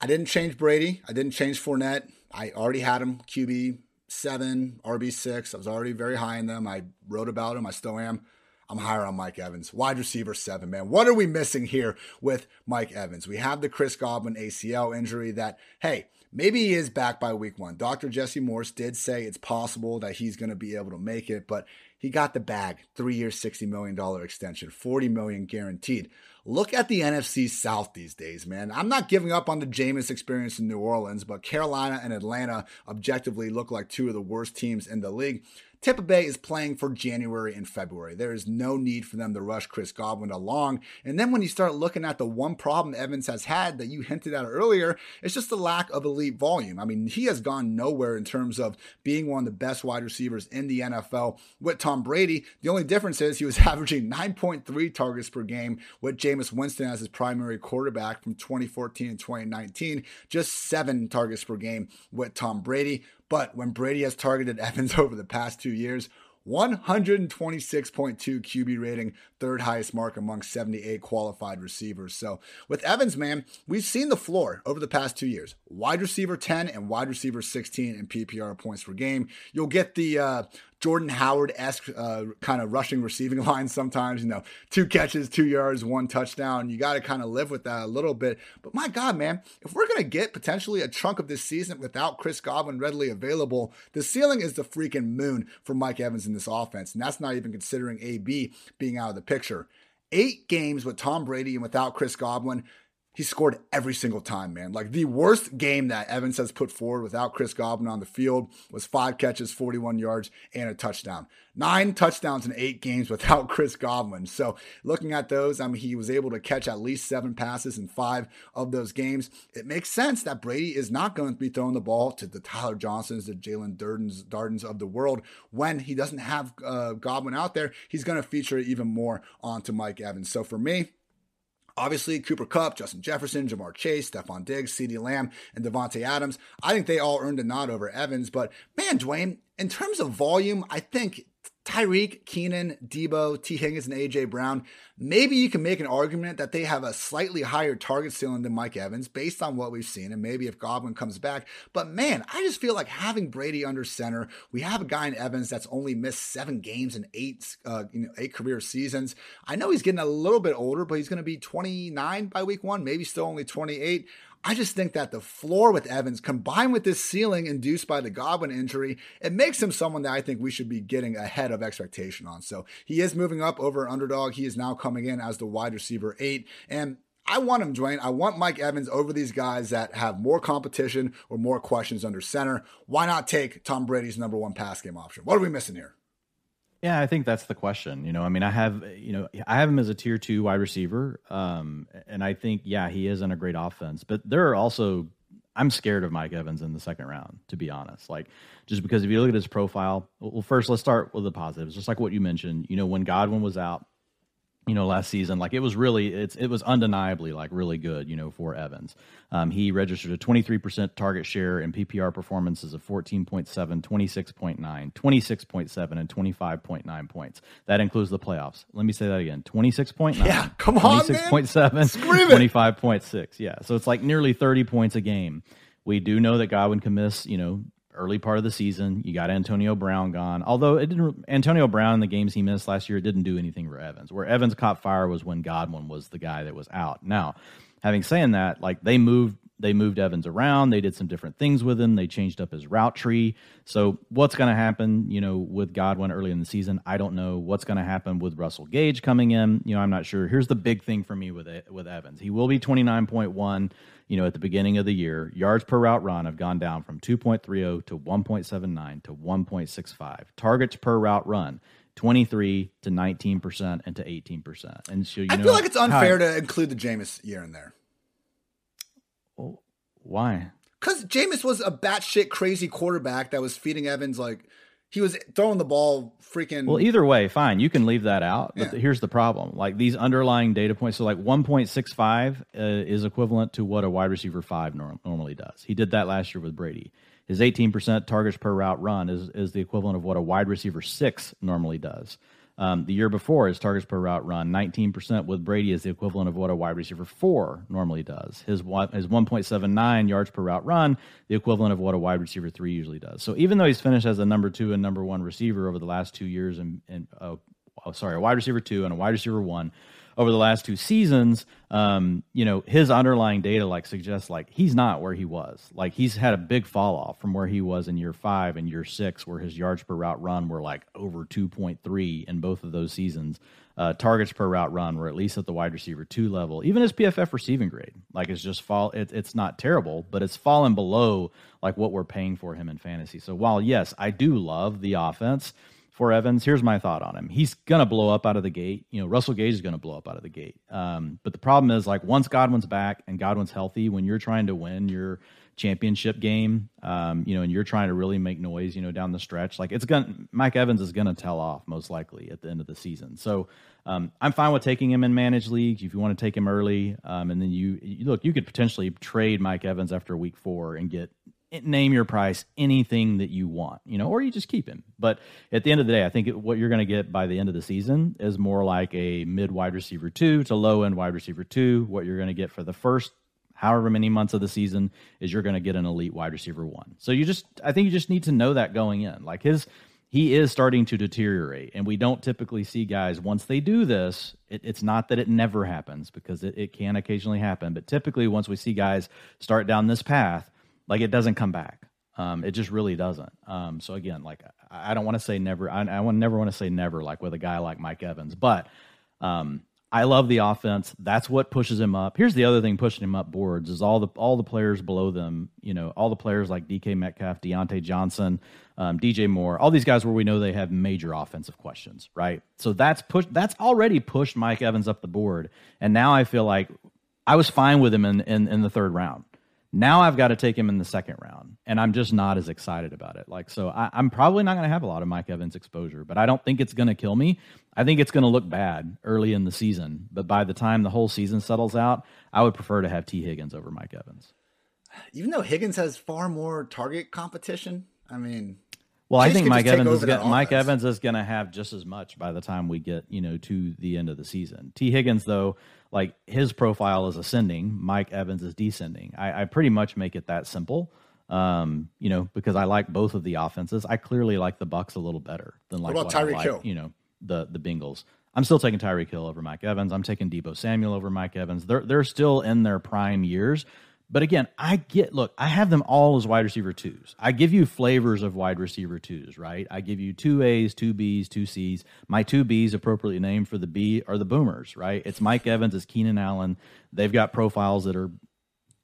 I didn't change Brady. I didn't change Fournette. I already had him QB seven, RB six. I was already very high in them. I wrote about him. I still am. I'm higher on Mike Evans. Wide receiver seven, man. What are we missing here with Mike Evans? We have the Chris Godwin ACL injury that, hey, maybe he is back by week one. Dr. Jesse Morse did say it's possible that he's going to be able to make it, but he got the bag. Three year, $60 million extension, 40 million guaranteed. Look at the NFC South these days, man. I'm not giving up on the Jameis experience in New Orleans, but Carolina and Atlanta objectively look like two of the worst teams in the league. Tampa Bay is playing for January and February. There is no need for them to rush Chris Godwin along. And then when you start looking at the one problem Evans has had that you hinted at earlier, it's just the lack of elite volume. I mean, he has gone nowhere in terms of being one of the best wide receivers in the NFL with Tom Brady. The only difference is he was averaging 9.3 targets per game with Jameis Winston as his primary quarterback from 2014 and 2019, just seven targets per game with Tom Brady. But when Brady has targeted Evans over the past two years, 126.2 QB rating, third highest mark among 78 qualified receivers. So with Evans, man, we've seen the floor over the past two years. Wide receiver 10 and wide receiver 16 in PPR points per game. You'll get the uh, Jordan Howard esque uh, kind of rushing receiving line sometimes, you know, two catches, two yards, one touchdown. You got to kind of live with that a little bit. But my God, man, if we're going to get potentially a chunk of this season without Chris Godwin readily available, the ceiling is the freaking moon for Mike Evans in this offense. And that's not even considering AB being out of the picture. Eight games with Tom Brady and without Chris Godwin he scored every single time, man. Like the worst game that Evans has put forward without Chris Godwin on the field was five catches, 41 yards, and a touchdown. Nine touchdowns in eight games without Chris Godwin. So looking at those, I mean, he was able to catch at least seven passes in five of those games. It makes sense that Brady is not going to be throwing the ball to the Tyler Johnsons, the Jaelon Dardens, Dardens of the world when he doesn't have uh, Godwin out there. He's going to feature even more onto Mike Evans. So for me, Obviously, Cooper Kupp, Justin Jefferson, Ja'Marr Chase, Stefon Diggs, CeeDee Lamb, and Davante Adams. I think they all earned a nod over Evans. But man, Dwain, in terms of volume, I think Tyreek, Keenan, Deebo, T. Higgins, and AJ Brown, maybe you can make an argument that they have a slightly higher target ceiling than Mike Evans based on what we've seen, and maybe if Godwin comes back. But man, I just feel like having Brady under center, we have a guy in Evans that's only missed seven games in eight, uh, you know, eight career seasons. I know he's getting a little bit older, but he's going to be 29 by week one, maybe still only 28. I just think that the floor with Evans combined with this ceiling induced by the Godwin injury, it makes him someone that I think we should be getting ahead of expectation on. So he is moving up over underdog. He is now coming in as the wide receiver eight. And I want him, Dwain. I want Mike Evans over these guys that have more competition or more questions under center. Why not take Tom Brady's number one pass game option? What are we missing here? Yeah, I think that's the question. You know, I mean, I have, you know, I have him as a tier two wide receiver. Um, and I think, yeah, he is in a great offense, but there are also, I'm scared of Mike Evans in the second round, to be honest. Like, just because if you look at his profile, well, first, let's start with the positives. Just like what you mentioned, you know, when Godwin was out, you know, last season. Like it was really, it's it was undeniably like really good, you know, for Evans. Um, he registered a 23% target share in PPR performances of 14.7, 26.9, 26.7, and 25.9 points. That includes the playoffs. Let me say that again 26.9. Yeah, come on. 26.7, 25.6. Yeah. So it's like nearly 30 points a game. We do know that Godwin can miss, you know, early part of the season. You got Antonio Brown gone. Although it didn't Antonio Brown in the games he missed last year didn't do anything for Evans. Where Evans caught fire was when Godwin was the guy that was out. Now, having saying that, like they moved they moved Evans around. They did some different things with him. They changed up his route tree. So what's going to happen, you know, with Godwin early in the season? I don't know. What's going to happen with Russell Gage coming in? You know, I'm not sure. Here's the big thing for me with it, with Evans. He will be 29.1 you know, at the beginning of the year, yards per route run have gone down from 2.30 to 1.79 to 1.65. Targets per route run 23 to 19% and to 18%. And so, you I know, feel like it's unfair to include the Jameis year in there. Well, why? Because Jameis was a batshit crazy quarterback that was feeding Evans like he was throwing the ball freaking. Well, either way, fine. You can leave that out. But yeah. here's the problem: like these underlying data points. So, like 1.65 uh, is equivalent to what a wide receiver five norm- normally does. He did that last year with Brady. His 18% targets per route run is is the equivalent of what a wide receiver six normally does. Um, the year before, his targets per route run, 19% with Brady is the equivalent of what a wide receiver four normally does. His, his 1.79 yards per route run, the equivalent of what a wide receiver three usually does. So even though he's finished as a number two and number one receiver over the last two years, and, and uh, oh, sorry, a wide receiver two and a wide receiver one, over the last two seasons, um, you know, his underlying data like suggests like he's not where he was. Like he's had a big fall off from where he was in year five and year six, where his yards per route run were like over 2.3 in both of those seasons. Uh, targets per route run were at least at the wide receiver two level. Even his PFF receiving grade, like it's just fall. It, it's not terrible, but it's fallen below like what we're paying for him in fantasy. So while yes, I do love the offense for Evans. Here's my thought on him. He's going to blow up out of the gate. You know, Russell Gage is going to blow up out of the gate. Um, but the problem is, like, once Godwin's back and Godwin's healthy, when you're trying to win your championship game, um, you know, and you're trying to really make noise, you know, down the stretch, like it's going Mike Evans is going to tell off most likely at the end of the season. So um, I'm fine with taking him in managed leagues if you want to take him early. Um, and then you, you look, you could potentially trade Mike Evans after week four and get name your price anything that you want you know or you just keep him. But at the end of the day i think what you're going to get by the end of the season is more like a mid wide receiver two to low end wide receiver two. What you're going to get for the first however many months of the season is you're going to get an elite wide receiver one. So you just i think you just need to know that going in. Like his he is starting to deteriorate and we don't typically see guys once they do this it, it's not that it never happens because it, it can occasionally happen. But typically once we see guys start down this path like it doesn't come back. Um, it just really doesn't. Um, so again, like I, don't want to say never. I, I never want to say never, like with a guy like Mike Evans. But um, I love the offense. That's what pushes him up. Here's the other thing pushing him up boards is all the all the players below them. You know, all the players like DK Metcalf, Diontae Johnson, um, DJ Moore, all these guys where we know they have major offensive questions, right? So that's push. That's already pushed Mike Evans up the board, and now I feel like I was fine with him in in, in the third round. Now I've got to take him in the second round, and I'm just not as excited about it. Like, so I, am probably not going to have a lot of Mike Evans exposure, but I don't think it's going to kill me. I think it's going to look bad early in the season, but by the time the whole season settles out, I would prefer to have T. Higgins over Mike Evans. Even though Higgins has far more target competition, I mean, well, I think Mike Evans is gonna, Mike Evans is going to have just as much by the time we get you know to the end of the season. T. Higgins, though, like his profile is ascending, Mike Evans is descending. I, I pretty much make it that simple. Um, you know, because I like both of the offenses. I clearly like the Bucks a little better than like what, what Tyreek like, Hill? You know, the the Bengals. I'm still taking Tyreek Hill over Mike Evans. I'm taking Deebo Samuel over Mike Evans. They're they're still in their prime years, But again, I get look, I have them all as wide receiver twos. I give you flavors of wide receiver twos, right? I give you two A's, two B's, two C's. My two B's appropriately named for the B are the boomers, right? It's Mike Evans, it's Keenan Allen. They've got profiles that are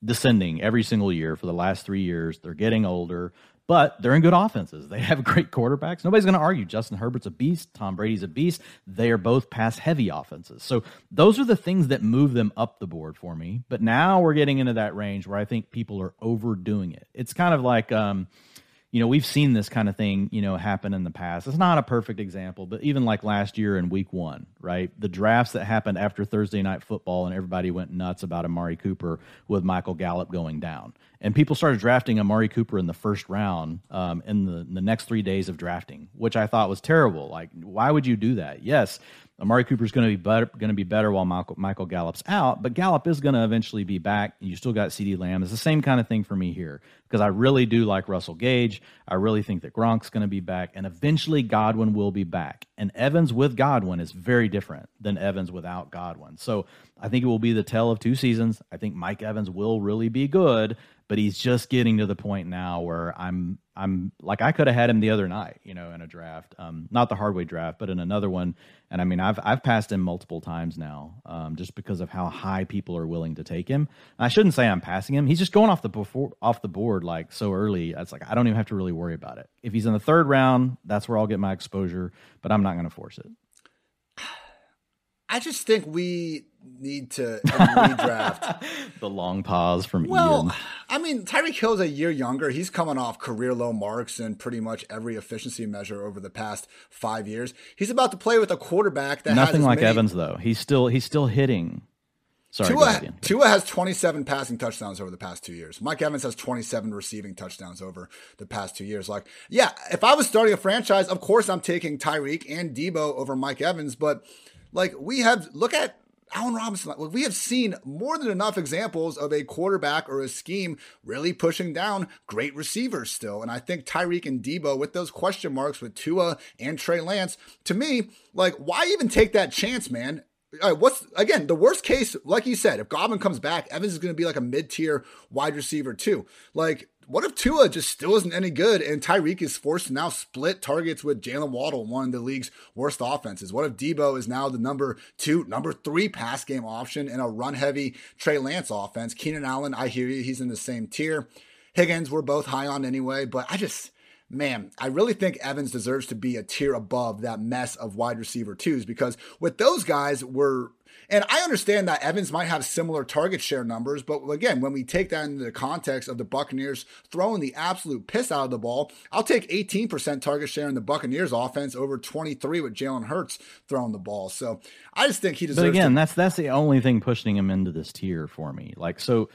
descending every single year for the last three years. They're getting older but they're in good offenses. They have great quarterbacks. Nobody's going to argue Justin Herbert's a beast, Tom Brady's a beast. They are both pass heavy offenses. So those are the things that move them up the board for me. But now we're getting into that range where I think people are overdoing it. It's kind of like um, you know, we've seen this kind of thing, you know, happen in the past. It's not a perfect example, but even like last year in week one, right? The drafts that happened after Thursday night football and everybody went nuts about Amari Cooper with Michael Gallup going down. And people started drafting Amari Cooper in the first round um, in the, in the next three days of drafting, which I thought was terrible. Like, why would you do that? Yes, Amari Cooper is going to be better, going to be better while Michael, Michael Gallup's out, but Gallup is going to eventually be back. You still got CeeDee Lamb. It's the same kind of thing for me here because I really do like Russell Gage. I really think that Gronk's going to be back, and eventually Godwin will be back. And Evans with Godwin is very different than Evans without Godwin. So I think it will be the tale of two seasons. I think Mike Evans will really be good, but he's just getting to the point now where I'm I'm like I could have had him the other night, you know, in a draft, um, not the hard way draft, but in another one. And I mean, I've I've passed him multiple times now, um, just because of how high people are willing to take him. And I shouldn't say I'm passing him; he's just going off the before off the board like so early. It's like I don't even have to really worry about it. If he's in the third round, that's where I'll get my exposure, but I'm not going to force it. I just think we need to redraft. the long pause from well, Ian. I mean, Tyreek Hill's a year younger. He's coming off career low marks in pretty much every efficiency measure over the past five years. He's about to play with a quarterback that nothing like many... Evans though. He's still he's still hitting. Sorry, Tua, Tua has 27 passing touchdowns over the past two years. Mike Evans has 27 receiving touchdowns over the past two years. Like, yeah, if I was starting a franchise, of course I'm taking Tyreek and Deebo over Mike Evans, but like we have look at Allen Robinson, Like we have seen more than enough examples of a quarterback or a scheme really pushing down great receivers still. And I think Tyreek and Deebo, with those question marks with Tua and Trey Lance, to me, like, why even take that chance, man? what's again the worst case? Like you said, if Godwin comes back, Evans is going to be like a mid tier wide receiver too. Like what if Tua just still isn't any good and Tyreek is forced to now split targets with Jaylen Waddle, one of the league's worst offenses? What if Deebo is now the number two, number three pass game option in a run heavy Trey Lance offense? Keenan Allen, I hear you, he's in the same tier. Higgins, we're both high on anyway, but I just, man, I really think Evans deserves to be a tier above that mess of wide receiver twos because with those guys, we're and I understand that Evans might have similar target share numbers, but again, when we take that into the context of the Buccaneers throwing the absolute piss out of the ball, I'll take 18% target share in the Buccaneers offense over 23 with Jalen Hurts throwing the ball. So I just think he deserves. But again, to- that's that's the only thing pushing him into this tier for me. Like so.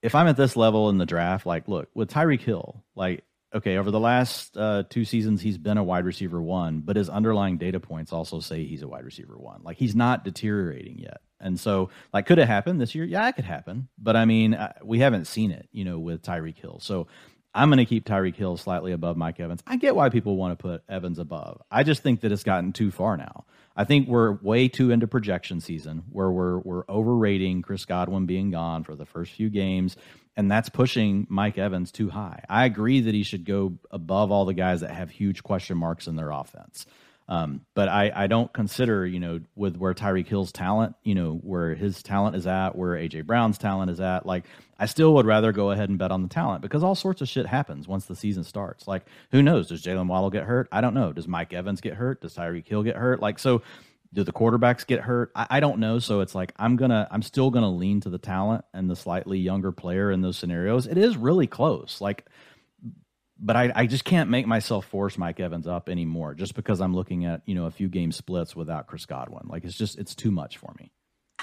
If I'm at this level in the draft, like, look with Tyreek Hill, like okay, over the last uh, two seasons, he's been a wide receiver one, but his underlying data points also say he's a wide receiver one. Like he's not deteriorating yet. And so, like, could it happen this year? Yeah, it could happen. But I mean, uh, we haven't seen it, you know, with Tyreek Hill. So I'm going to keep Tyreek Hill slightly above Mike Evans. I get why people want to put Evans above. I just think that it's gotten too far now. I think we're way too into projection season where we're we're overrating Chris Godwin being gone for the first few games and that's pushing Mike Evans too high. I agree that he should go above all the guys that have huge question marks in their offense. Um, but I, I don't consider, you know, with where Tyreek Hill's talent, you know, where his talent is at, where AJ Brown's talent is at, like I still would rather go ahead and bet on the talent because all sorts of shit happens once the season starts. Like, who knows? Does Jaylen Waddle get hurt? I don't know. Does Mike Evans get hurt? Does Tyreek Hill get hurt? Like, so do the quarterbacks get hurt? I, I, don't know. So it's like I'm gonna I'm still gonna lean to the talent and the slightly younger player in those scenarios. It is really close. Like but I, I just can't make myself force Mike Evans up anymore just because I'm looking at, you know, a few game splits without Chris Godwin. Like it's just it's too much for me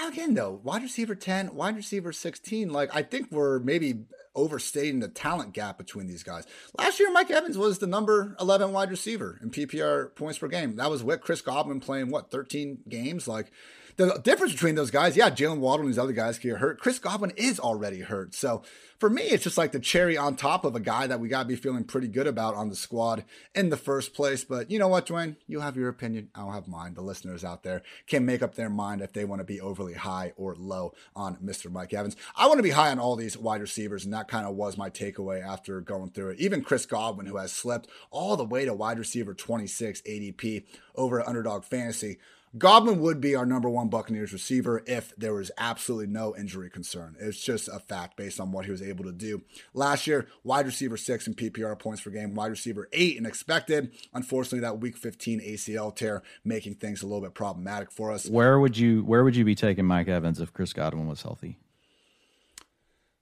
again though wide receiver 10 wide receiver 16 like i think we're maybe overstating the talent gap between these guys. Last year mike evans was the number 11 wide receiver in ppr points per game. That was with chris godwin playing what 13 games? Like the difference between those guys, yeah, Jaylen Waddle and these other guys get hurt. Chris Godwin is already hurt. So for me, it's just like the cherry on top of a guy that we got to be feeling pretty good about on the squad in the first place. But you know what, Dwain? You have your opinion. I'll have mine. The listeners out there can make up their mind if they want to be overly high or low on Mr. Mike Evans. I want to be high on all these wide receivers, and that kind of was my takeaway after going through it. Even Chris Godwin, who has slipped all the way to wide receiver 26 ADP over underdog fantasy. Godwin would be our number one Buccaneers receiver if there was absolutely no injury concern. It's just a fact based on what he was able to do. Last year, wide receiver six in PPR points per game, wide receiver eight in expected. Unfortunately, that week 15 ACL tear making things a little bit problematic for us. Where would you where would you be taking Mike Evans if Chris Godwin was healthy?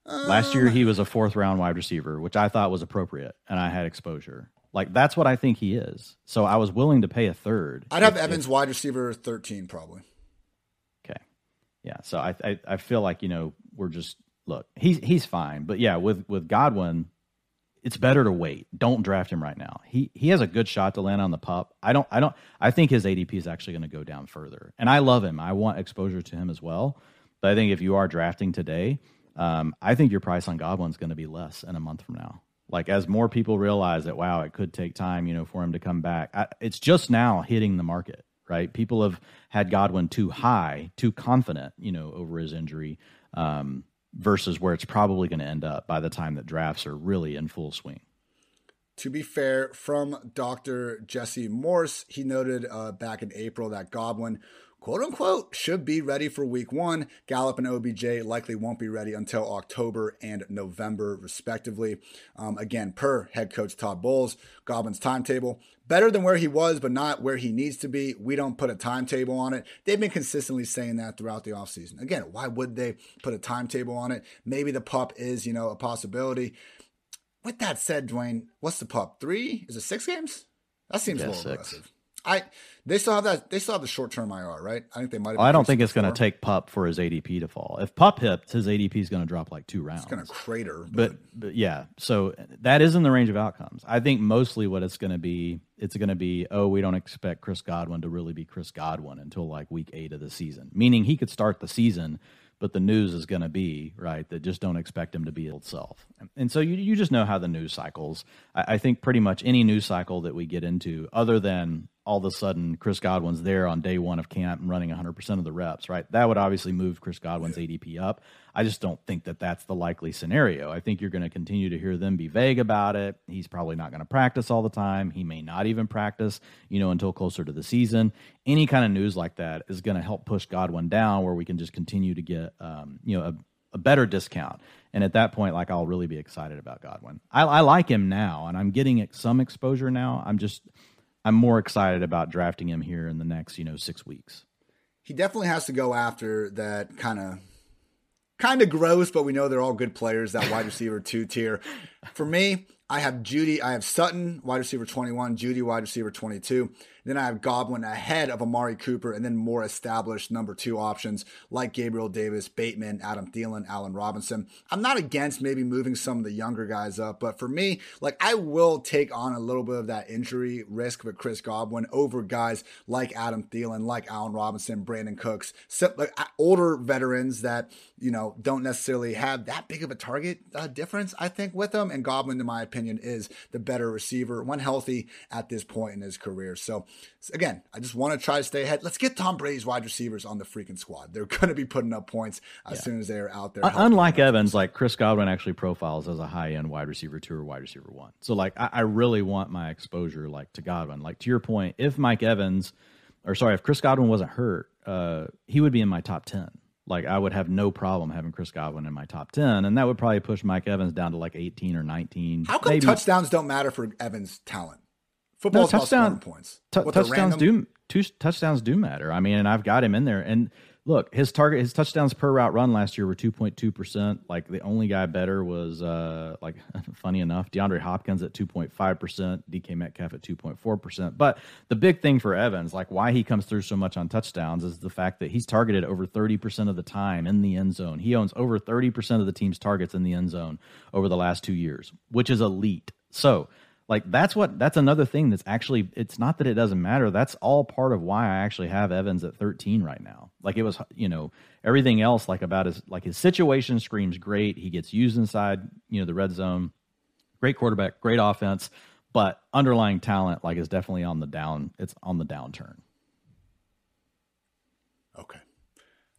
Last year he um, was a fourth round wide receiver, which I thought was appropriate, and I had exposure. Like that's what I think he is. So I was willing to pay a third. I'd have if, Evans if, wide receiver thirteen probably. Okay, yeah. So I, I I feel like you know we're just look he's he's fine, but yeah with with Godwin, it's better to wait. Don't draft him right now. He he has a good shot to land on the pup. I don't I don't I think his ADP is actually going to go down further, and I love him. I want exposure to him as well. But I think if you are drafting today, um, I think your price on Godwin's going to be less in a month from now. Like as more people realize that, wow, it could take time, you know, for him to come back. I, it's just now hitting the market, right? People have had Godwin too high, too confident, you know, over his injury, um, versus where it's probably going to end up by the time that drafts are really in full swing. To be fair, from Dr. Jesse Morse, he noted uh, back in April that Godwin quote unquote should be ready for week one. Gallup and OBJ likely won't be ready until October and November, respectively. Um, again, per head coach Todd Bowles, Godwin's timetable better than where he was, but not where he needs to be. We don't put a timetable on it. They've been consistently saying that throughout the offseason. Again, why would they put a timetable on it? Maybe the pup is, you know, a possibility. With that said, Dwain, what's the pup? Three? Is it six games? That seems a little six. aggressive. I they still have that. They still have the short term IR, right? I think they might. I don't think it's going to take Pup for his ADP to fall. If Pup hits, his ADP is going to drop like two rounds. It's going to crater. But, but, but yeah, so that is in the range of outcomes. I think mostly what it's going to be, it's going to be, oh, we don't expect Chris Godwin to really be Chris Godwin until like week eight of the season. Meaning he could start the season but the news is going to be right that just don't expect him to be itself and so you, you just know how the news cycles I, I, think pretty much any news cycle that we get into other than all of a sudden Chris Godwin's there on day one of camp and running 100% of the reps, right? That would obviously move Chris Godwin's ADP up. I just don't think that that's the likely scenario. I think you're going to continue to hear them be vague about it. He's probably not going to practice all the time. He may not even practice, you know, until closer to the season. Any kind of news like that is going to help push Godwin down where we can just continue to get, um, you know, a, a better discount. And at that point, like I'll really be excited about Godwin. I, I like him now, and I'm getting some exposure now. I'm just I'm more excited about drafting him here in the next, you know, six weeks. He definitely has to go after that kind of kind of gross, but we know they're all good players, that wide receiver two tier. For me, I have Jeudy, I have Sutton, wide receiver 21, Jeudy, wide receiver 22. Then I have Godwin ahead of Amari Cooper, and then more established number two options like Gabriel Davis, Bateman, Adam Thielen, Allen Robinson. I'm not against maybe moving some of the younger guys up, but for me, like I will take on a little bit of that injury risk with Chris Godwin over guys like Adam Thielen, like Allen Robinson, Brandin Cooks, like older veterans that you know don't necessarily have that big of a target uh, difference. I think with them, and Godwin, in my opinion, is the better receiver when healthy at this point in his career. So again, I just want to try to stay ahead. Let's get Tom Brady's wide receivers on the freaking squad. They're going to be putting up points as yeah. soon as they are out there. Unlike Evans, like Chris Godwin actually profiles as a high end wide receiver two or wide receiver one. So like I, I really want my exposure like to Godwin. Like to your point, if Mike Evans, or sorry, if Chris Godwin wasn't hurt, uh, he would be in my top ten. Like I would have no problem having Chris Godwin in my top ten, and that would probably push Mike Evans down to like eighteen or nineteen. How come maybe. touchdowns don't matter for Evans' talent? Football no, touchdown points. T- touchdowns do two touchdowns do matter. I mean, and I've got him in there. And look, his target, his touchdowns per route run last year were two point two percent. Like the only guy better was uh, like funny enough, DeAndre Hopkins at two point five percent, DK Metcalf at two point four percent. But the big thing for Evans, like why he comes through so much on touchdowns, is the fact that he's targeted over thirty percent of the time in the end zone. He owns over thirty percent of the team's targets in the end zone over the last two years, which is elite. So Like that's what that's another thing that's actually it's not that it doesn't matter. That's all part of why I actually have Evans at 13 right now. Like it was, you know, everything else like about his like his situation screams great. He gets used inside, you know, the red zone. Great quarterback, great offense, but underlying talent like is definitely on the down. It's on the downturn. Okay.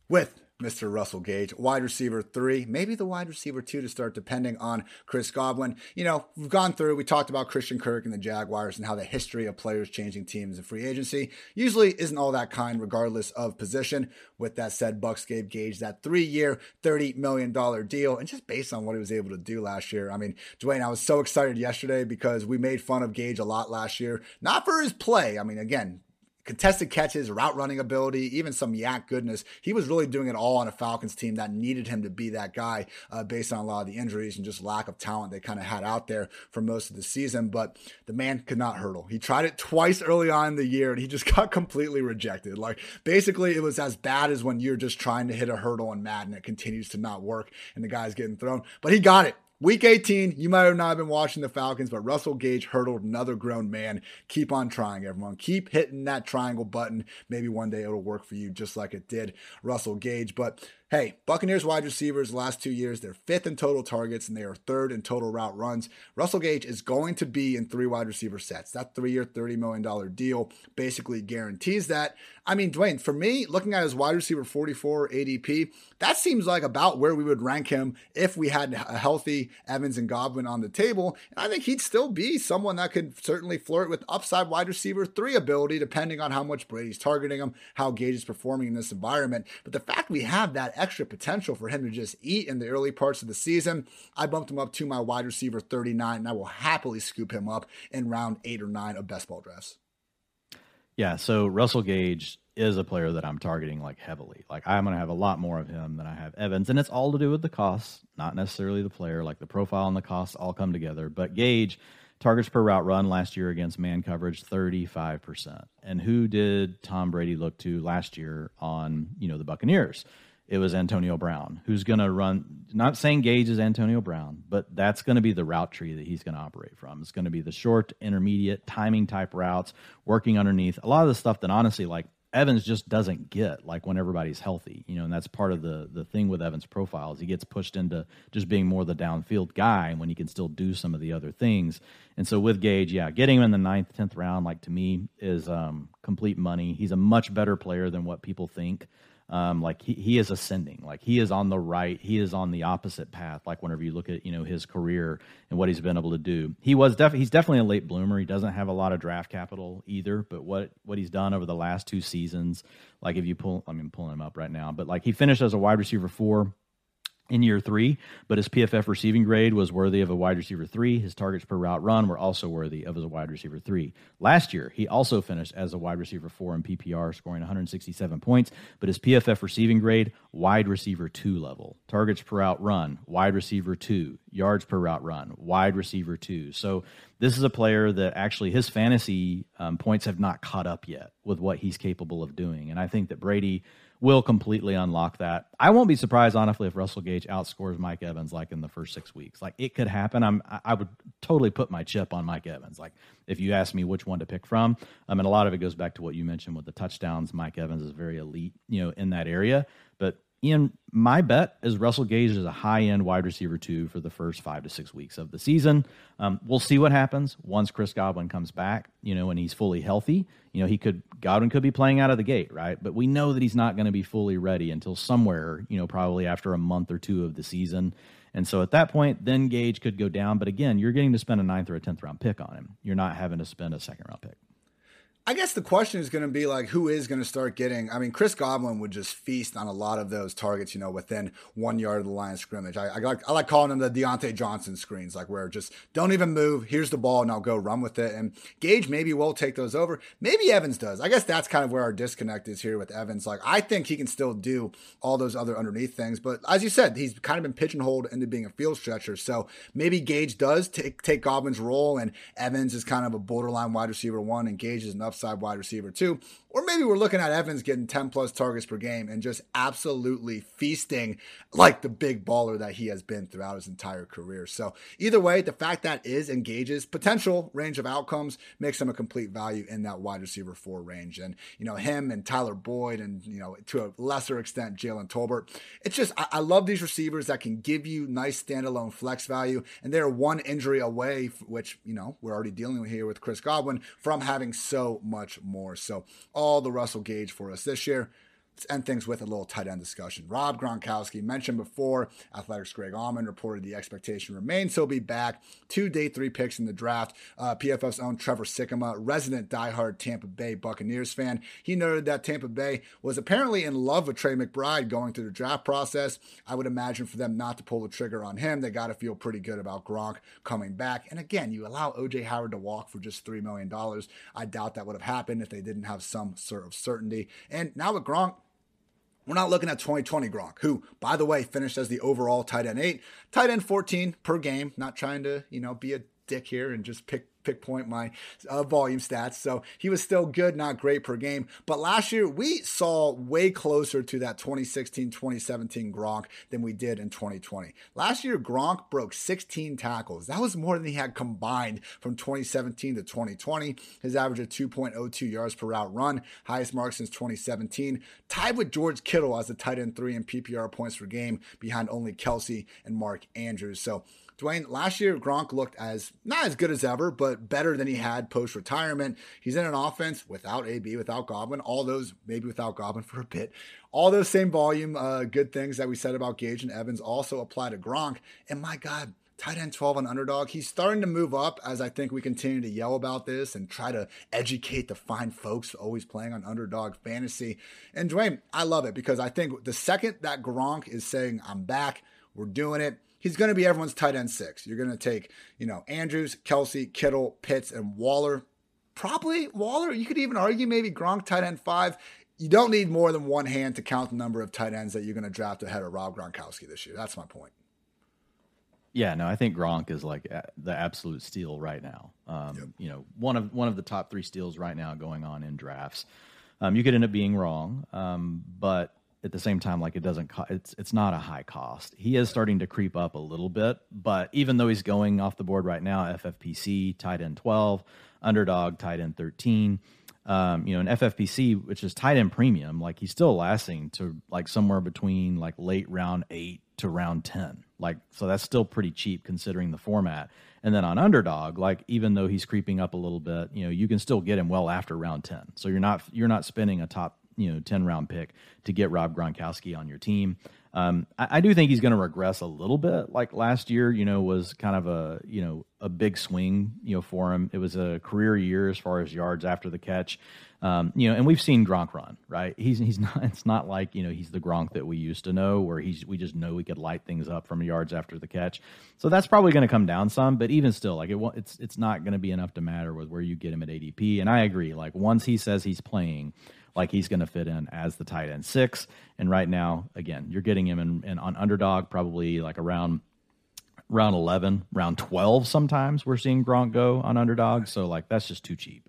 With Mr. Russell Gage, wide receiver three, maybe the wide receiver two to start, depending on Chris Godwin. You know, we've gone through, we talked about Christian Kirk and the Jaguars and how the history of players changing teams in free agency usually isn't all that kind, regardless of position. With that said, Bucks gave Gage that three year, $30 million deal. And just based on what he was able to do last year, I mean, Dwain, I was so excited yesterday because we made fun of Gage a lot last year, not for his play. I mean, again, contested catches, route running ability, even some YAC goodness. He was really doing it all on a Falcons team that needed him to be that guy uh, based on a lot of the injuries and just lack of talent they kind of had out there for most of the season. But the man could not hurdle. He tried it twice early on in the year and he just got completely rejected. Like basically, it was as bad as when you're just trying to hit a hurdle in Madden. It continues to not work and the guy's getting thrown. But he got it. Week 18, you might have not been watching the Falcons, but Russell Gage hurdled another grown man. Keep on trying, everyone. Keep hitting that triangle button. Maybe one day it'll work for you just like it did Russell Gage. But Hey, Buccaneers wide receivers last two years, they're fifth in total targets and they are third in total route runs. Russell Gage is going to be in three wide receiver sets. That three year, $30 million deal basically guarantees that. I mean, Dwain, for me, looking at his wide receiver 44 ADP, that seems like about where we would rank him if we had a healthy Evans and Godwin on the table. And I think he'd still be someone that could certainly flirt with upside wide receiver three ability, depending on how much Brady's targeting him, how Gage is performing in this environment. But the fact we have that extra potential for him to just eat in the early parts of the season. I bumped him up to my wide receiver 39, and I will happily scoop him up in round eight or nine of best ball drafts. Yeah, so Russell Gage is a player that I'm targeting like heavily. Like I'm going to have a lot more of him than I have Evans, and it's all to do with the costs, not necessarily the player. Like the profile and the costs all come together. But Gage, targets per route run last year against man coverage 35%. And who did Tom Brady look to last year on, you know, the Buccaneers? It was Antonio Brown, who's going to run. Not saying Gage is Antonio Brown, but that's going to be the route tree that he's going to operate from. It's going to be the short, intermediate, timing type routes, working underneath. A lot of the stuff that honestly, like Evans just doesn't get like when everybody's healthy, you know, and that's part of the the thing with Evans' profile is he gets pushed into just being more the downfield guy when he can still do some of the other things. And so with Gage, yeah, getting him in the ninth, tenth round, like to me, is um, complete money. He's a much better player than what people think. Um, like he, he is ascending. Like he is on the right. He is on the opposite path like whenever you look at you know his career and what he's been able to do. He was definitely he's definitely a late bloomer. He doesn't have a lot of draft capital either but what what he's done over the last two seasons like if you pull i mean pulling him up right now but like he finished as a wide receiver four in year three, but his PFF receiving grade was worthy of a wide receiver three. His targets per route run were also worthy of a wide receiver three. Last year, he also finished as a wide receiver four in PPR, scoring 167 points, but his PFF receiving grade, wide receiver two level. Targets per route run, wide receiver two. Yards per route run, wide receiver two. So this is a player that actually his fantasy um, points have not caught up yet with what he's capable of doing. And I think that Brady will completely unlock that. I won't be surprised, honestly, if Russell Gage outscores Mike Evans like in the first six weeks. Like it could happen. I'm I would totally put my chip on Mike Evans. Like if you ask me which one to pick from, um, I mean a lot of it goes back to what you mentioned with the touchdowns. Mike Evans is very elite, you know, in that area. But Ian, my bet is Russell Gage is a high end wide receiver two for the first five to six weeks of the season. Um, we'll see what happens once Chris Godwin comes back, you know, and he's fully healthy. You know, he could, Godwin could be playing out of the gate, right? But we know that he's not going to be fully ready until somewhere, you know, probably after a month or two of the season. And so at that point, then Gage could go down. But again, you're getting to spend a ninth or a 10th round pick on him. You're not having to spend a second round pick. I guess the question is going to be like, who is going to start getting? I mean, Chris Godwin would just feast on a lot of those targets, you know, within one yard of the line of scrimmage. I, I like I like calling them the Diontae Johnson screens, like where just don't even move. Here's the ball, and I'll go run with it. And Gage maybe will take those over. Maybe Evans does. I guess that's kind of where our disconnect is here with Evans. Like I think he can still do all those other underneath things, but as you said, he's kind of been pigeonholed into being a field stretcher. So maybe Gage does take take Godwin's role, and Evans is kind of a borderline wide receiver one, and Gage is an upside wide receiver two. Or maybe we're looking at Evans getting 10 plus targets per game and just absolutely feasting like the big baller that he has been throughout his entire career. So, either way, the fact that is engages potential range of outcomes makes him a complete value in that wide receiver four range. And, you know, him and Tyler Boyd and, you know, to a lesser extent, Jalen Tolbert. It's just, I, I love these receivers that can give you nice standalone flex value. And they're one injury away, which, you know, we're already dealing with here with Chris Godwin from having so much more. So, all the Russell Gage for us this year. Let's end things with a little tight end discussion. Rob Gronkowski mentioned before, Athletic's Greg Auman reported the expectation remains he'll be back. Two day three picks in the draft. Uh, PFF's own Trevor Sikkema, resident diehard Tampa Bay Buccaneers fan, he noted that Tampa Bay was apparently in love with Trey McBride going through the draft process. I would imagine for them not to pull the trigger on him, they got to feel pretty good about Gronk coming back. And again, you allow OJ Howard to walk for just $3 million. I doubt that would have happened if they didn't have some sort of certainty. And now with Gronk, we're not looking at 2020 Gronk, who, by the way, finished as the overall tight end eight, tight end 14 per game. Not trying to, you know, be a dick here and just pick pick point my uh, volume stats. So he was still good, not great per game. But last year, we saw way closer to that 2016 2017 Gronk than we did in 2020. Last year, Gronk broke 16 tackles. That was more than he had combined from 2017 to 2020. His average of 2.02 yards per route run, highest mark since 2017, tied with George Kittle as the tight end three in PPR points per game, behind only Kelce and Mark Andrews. So Dwain, last year Gronk looked as not as good as ever, but better than he had post retirement. He's in an offense without AB, without Godwin, all those maybe without Godwin for a bit. All those same volume, uh, good things that we said about Gage and Evans also apply to Gronk. And my God, tight end 12 on underdog. He's starting to move up as I think we continue to yell about this and try to educate the fine folks always playing on underdog fantasy. And Dwain, I love it because I think the second that Gronk is saying, I'm back, we're doing it he's going to be everyone's tight end six. You're going to take, you know, Andrews, Kelce, Kittle, Pitts, and Waller. Probably Waller. You could even argue maybe Gronk tight end five. You don't need more than one hand to count the number of tight ends that you're going to draft ahead of Rob Gronkowski this year. That's my point. Yeah, no, I think Gronk is like the absolute steal right now. Um, yep. You know, one of one of the top three steals right now going on in drafts. Um, you could end up being wrong, um, but at the same time like it doesn't co- it's it's not a high cost. He is starting to creep up a little bit, but even though he's going off the board right now, FFPC tight end 12, underdog tight end 13, um, you know, an FFPC which is tight end premium, like he's still lasting to like somewhere between like late round 8 to round 10. Like so that's still pretty cheap considering the format. And then on underdog, like even though he's creeping up a little bit, you know, you can still get him well after round 10. So you're not you're not spending a top you know 10 round pick to get Rob Gronkowski on your team. Um, I, I, do think he's going to regress a little bit. Like last year, you know, was kind of a you know a big swing, you know, for him. It was a career year as far as yards after the catch. Um, you know, and we've seen Gronk run, right? He's he's not. It's not like you know he's the Gronk that we used to know, where he's we just know we could light things up from yards after the catch. So that's probably going to come down some, but even still, like it, it's it's not going to be enough to matter with where you get him at ADP. And I agree. Like once he says he's playing like he's going to fit in as the tight end six. And right now, again, you're getting him in, in on underdog probably like around round 11, round 12 sometimes we're seeing Gronk go on underdog. So like that's just too cheap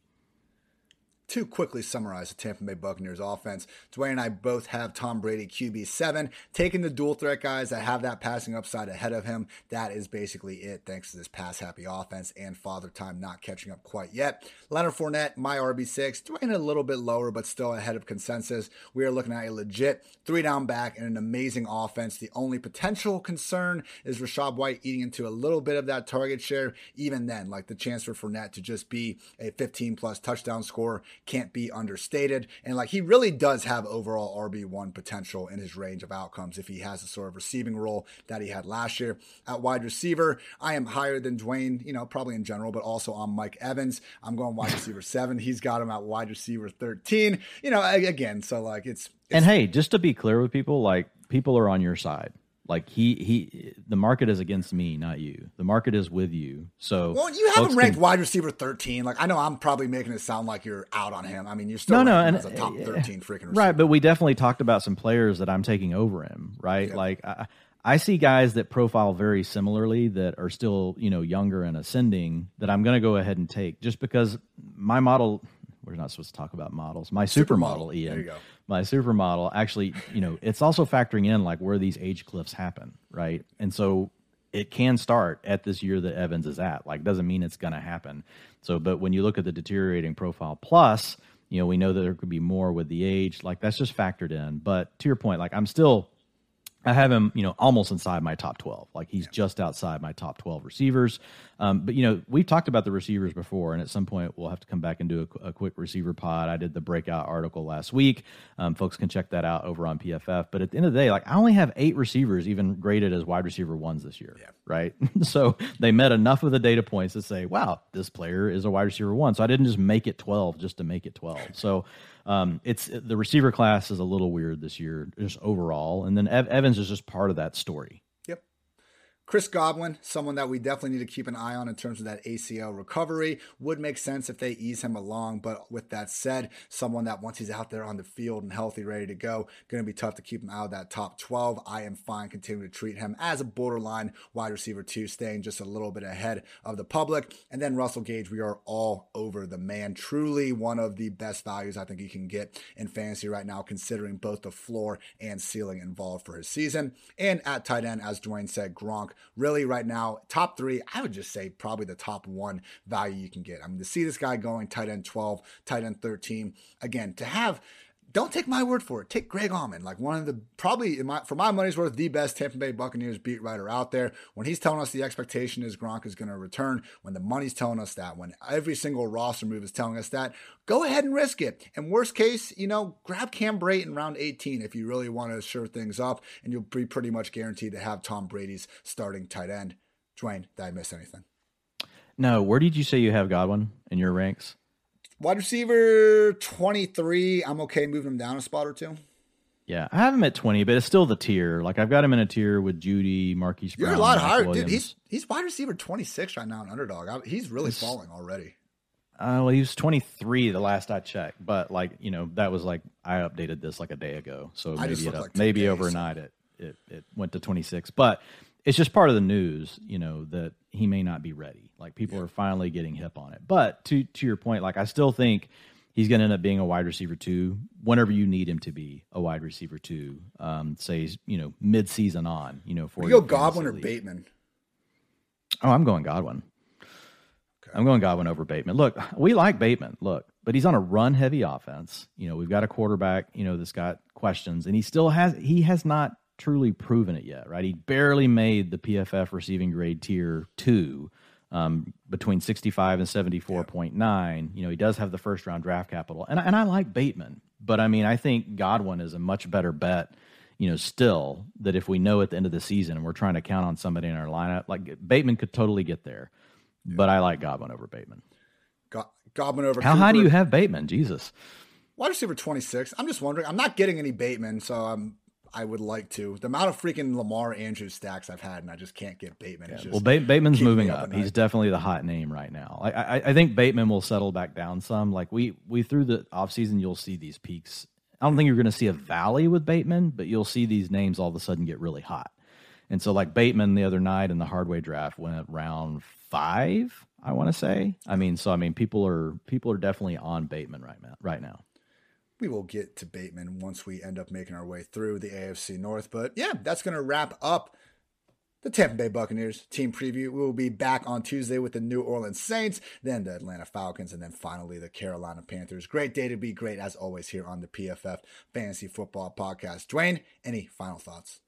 to quickly summarize the Tampa Bay Buccaneers offense, Dwain and I both have Tom Brady QB7, taking the dual threat guys that have that passing upside ahead of him. That is basically it, thanks to this pass happy offense and father time not catching up quite yet. Leonard Fournette, my RB6, Dwain a little bit lower, but still ahead of consensus. We are looking at a legit three down back and an amazing offense. The only potential concern is Rachaad White eating into a little bit of that target share. Even then, like the chance for Fournette to just be a 15 plus touchdown score can't be understated. And like he really does have overall RB1 potential in his range of outcomes if he has the sort of receiving role that he had last year. At wide receiver, I am higher than Dwain, you know, probably in general, but also on Mike Evans. I'm going wide receiver seven. He's got him at wide receiver 13. You know, again, so like it's, it's and hey, just to be clear with people, like people are on your side. Like he he, the market is against me, not you. The market is with you. So well, you have him ranked can, wide receiver thirteen. Like I know I'm probably making it sound like you're out on him. I mean, you're still no, no, and, as a top thirteen freaking receiver. right. But we definitely talked about some players that I'm taking over him. Right, like. I, I see guys that profile very similarly that are still, you know, younger and ascending that I'm going to go ahead and take just because my model we're not supposed to talk about models. My supermodel, Supermodel. Ian. My supermodel actually, you know, it's also factoring in like where these age cliffs happen, right? And so it can start at this year that Evans is at. Like, doesn't mean it's going to happen. So, but when you look at the deteriorating profile plus, you know, we know that there could be more with the age. Like, that's just factored in. But to your point, like, I'm still I have him, you know, almost inside my top 12. Like he's just outside my top 12 receivers. Um, but, you know, we've talked about the receivers before, and at some point we'll have to come back and do a, a quick receiver pod. I did the breakout article last week. Um, folks can check that out over on PFF. But at the end of the day, like I only have eight receivers even graded as wide receiver ones this year. Yeah. Right. so they met enough of the data points to say, wow, this player is a wide receiver one. So I didn't just make it 12 just to make it 12. So, um, it's the receiver class is a little weird this year, just overall, and then Ev- Evans is just part of that story. Chris Godwin, someone that we definitely need to keep an eye on in terms of that ACL recovery. Would make sense if they ease him along, but with that said, someone that once he's out there on the field and healthy, ready to go, going to be tough to keep him out of that top 12. I am fine continuing to treat him as a borderline wide receiver two, staying just a little bit ahead of the public. And then Russell Gage, we are all over the man. Truly one of the best values I think you can get in fantasy right now, considering both the floor and ceiling involved for his season. And at tight end, as Dwain said, Gronk really right now, top three, I would just say probably the top one value you can get. I mean, to see this guy going tight end 12, tight end 13, again, to have don't take my word for it. Take Greg Auman, like one of the probably my, for my money's worth, the best Tampa Bay Buccaneers beat writer out there. When he's telling us the expectation is Gronk is going to return, when the money's telling us that, when every single roster move is telling us that, go ahead and risk it. And worst case, you know, grab Cam Brate in round 18 if you really want to sure things up, and you'll be pretty much guaranteed to have Tom Brady's starting tight end. Dwain, did I miss anything? No, where did you say you have Godwin in your ranks? Wide receiver 23. I'm okay moving him down a spot or two. Yeah, I have him at 20, but it's still the tier. Like I've got him in a tier with Jeudy, Marquise Brown. You're a lot Mike higher, Williams. dude. He's he's wide receiver 26 right now in underdog. I, he's really falling already. Uh, well, he was 23 the last I checked, but like you know, that was like I updated this like a day ago, so I maybe it like maybe days. overnight it, it it went to 26. But it's just part of the news, you know, that he may not be ready. Like people are finally getting hip on it. But to to your point, like I still think he's going to end up being a wide receiver two whenever you need him to be a wide receiver two. Um, say you know mid season on, you know, for You go Godwin or. Bateman. Oh, I'm going Godwin. I'm going Godwin over Bateman. Look, we like Bateman. Look, but he's on a run heavy offense. You know, we've got a quarterback, you know, that's got questions and he still has he has not truly proven it yet, right? He barely made the PFF receiving grade tier 2 um, between 65 and 74.9. You know, he does have the first round draft capital. And I- and I like Bateman, but I mean, I think Godwin is a much better bet you know, still that if we know at the end of the season and we're trying to count on somebody in our lineup, like Bateman could totally get there. But I like Godwin over Bateman. Go- Godwin over. How high do you have Bateman? Jesus. Wide receiver 26. I'm just wondering. I'm not getting any Bateman, so I'm. I would like to. The amount of freaking Lamar Andrews stacks I've had, and I just can't get Bateman. Just Well, ba- Bateman's moving up up. He's definitely the hot name right now. I, I, I think Bateman will settle back down some. Like we we through the offseason, you'll see these peaks. I don't think you're going to see a valley with Bateman, but you'll see these names all of a sudden get really hot. And so, like Bateman the other night in the hardway draft went round five. I want to say. I mean, so I mean, people are people are definitely on Bateman right now. Right now. We will get to Bateman once we end up making our way through the AFC North. But yeah, that's going to wrap up the Tampa Bay Buccaneers team preview. We will be back on Tuesday with the New Orleans Saints, then the Atlanta Falcons, and then finally the Carolina Panthers. Great day to be great, as always, here on the PFF Fantasy Football Podcast. Dwain, any final thoughts?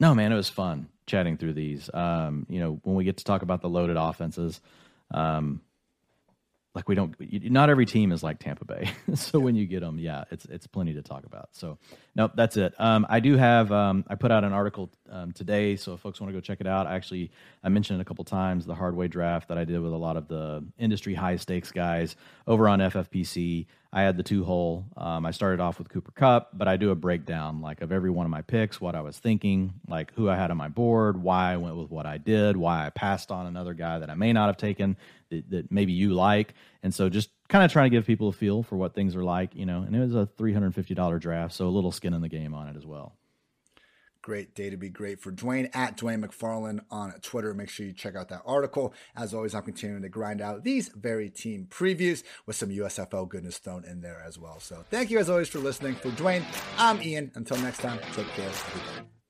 No, man, it was fun chatting through these. Um, you know, when we get to talk about the loaded offenses, um, like we don't, not every team is like Tampa Bay. so when you get them, yeah, it's it's plenty to talk about. So, nope, that's it. Um, I do have, um, I put out an article um, today, so if folks want to go check it out, I actually I mentioned it a couple times the hardway draft that I did with a lot of the industry high stakes guys over on FFPC. I had the two hole. Um, I started off with Cooper Kupp, but I do a breakdown like of every one of my picks, what I was thinking, like who I had on my board, why I went with what I did, why I passed on another guy that I may not have taken that, that maybe you like, and so just kind of trying to give people a feel for what things are like, you know. And it was a three hundred fifty dollar draft, so a little skin in the game on it as well. Great day to be great for Dwain at Dwain McFarland on Twitter. Make sure you check out that article. As always, I'm continuing to grind out these very team previews with some USFL goodness thrown in there as well. So thank you as always for listening. For Dwain, I'm Ian. Until next time, take care. Everybody.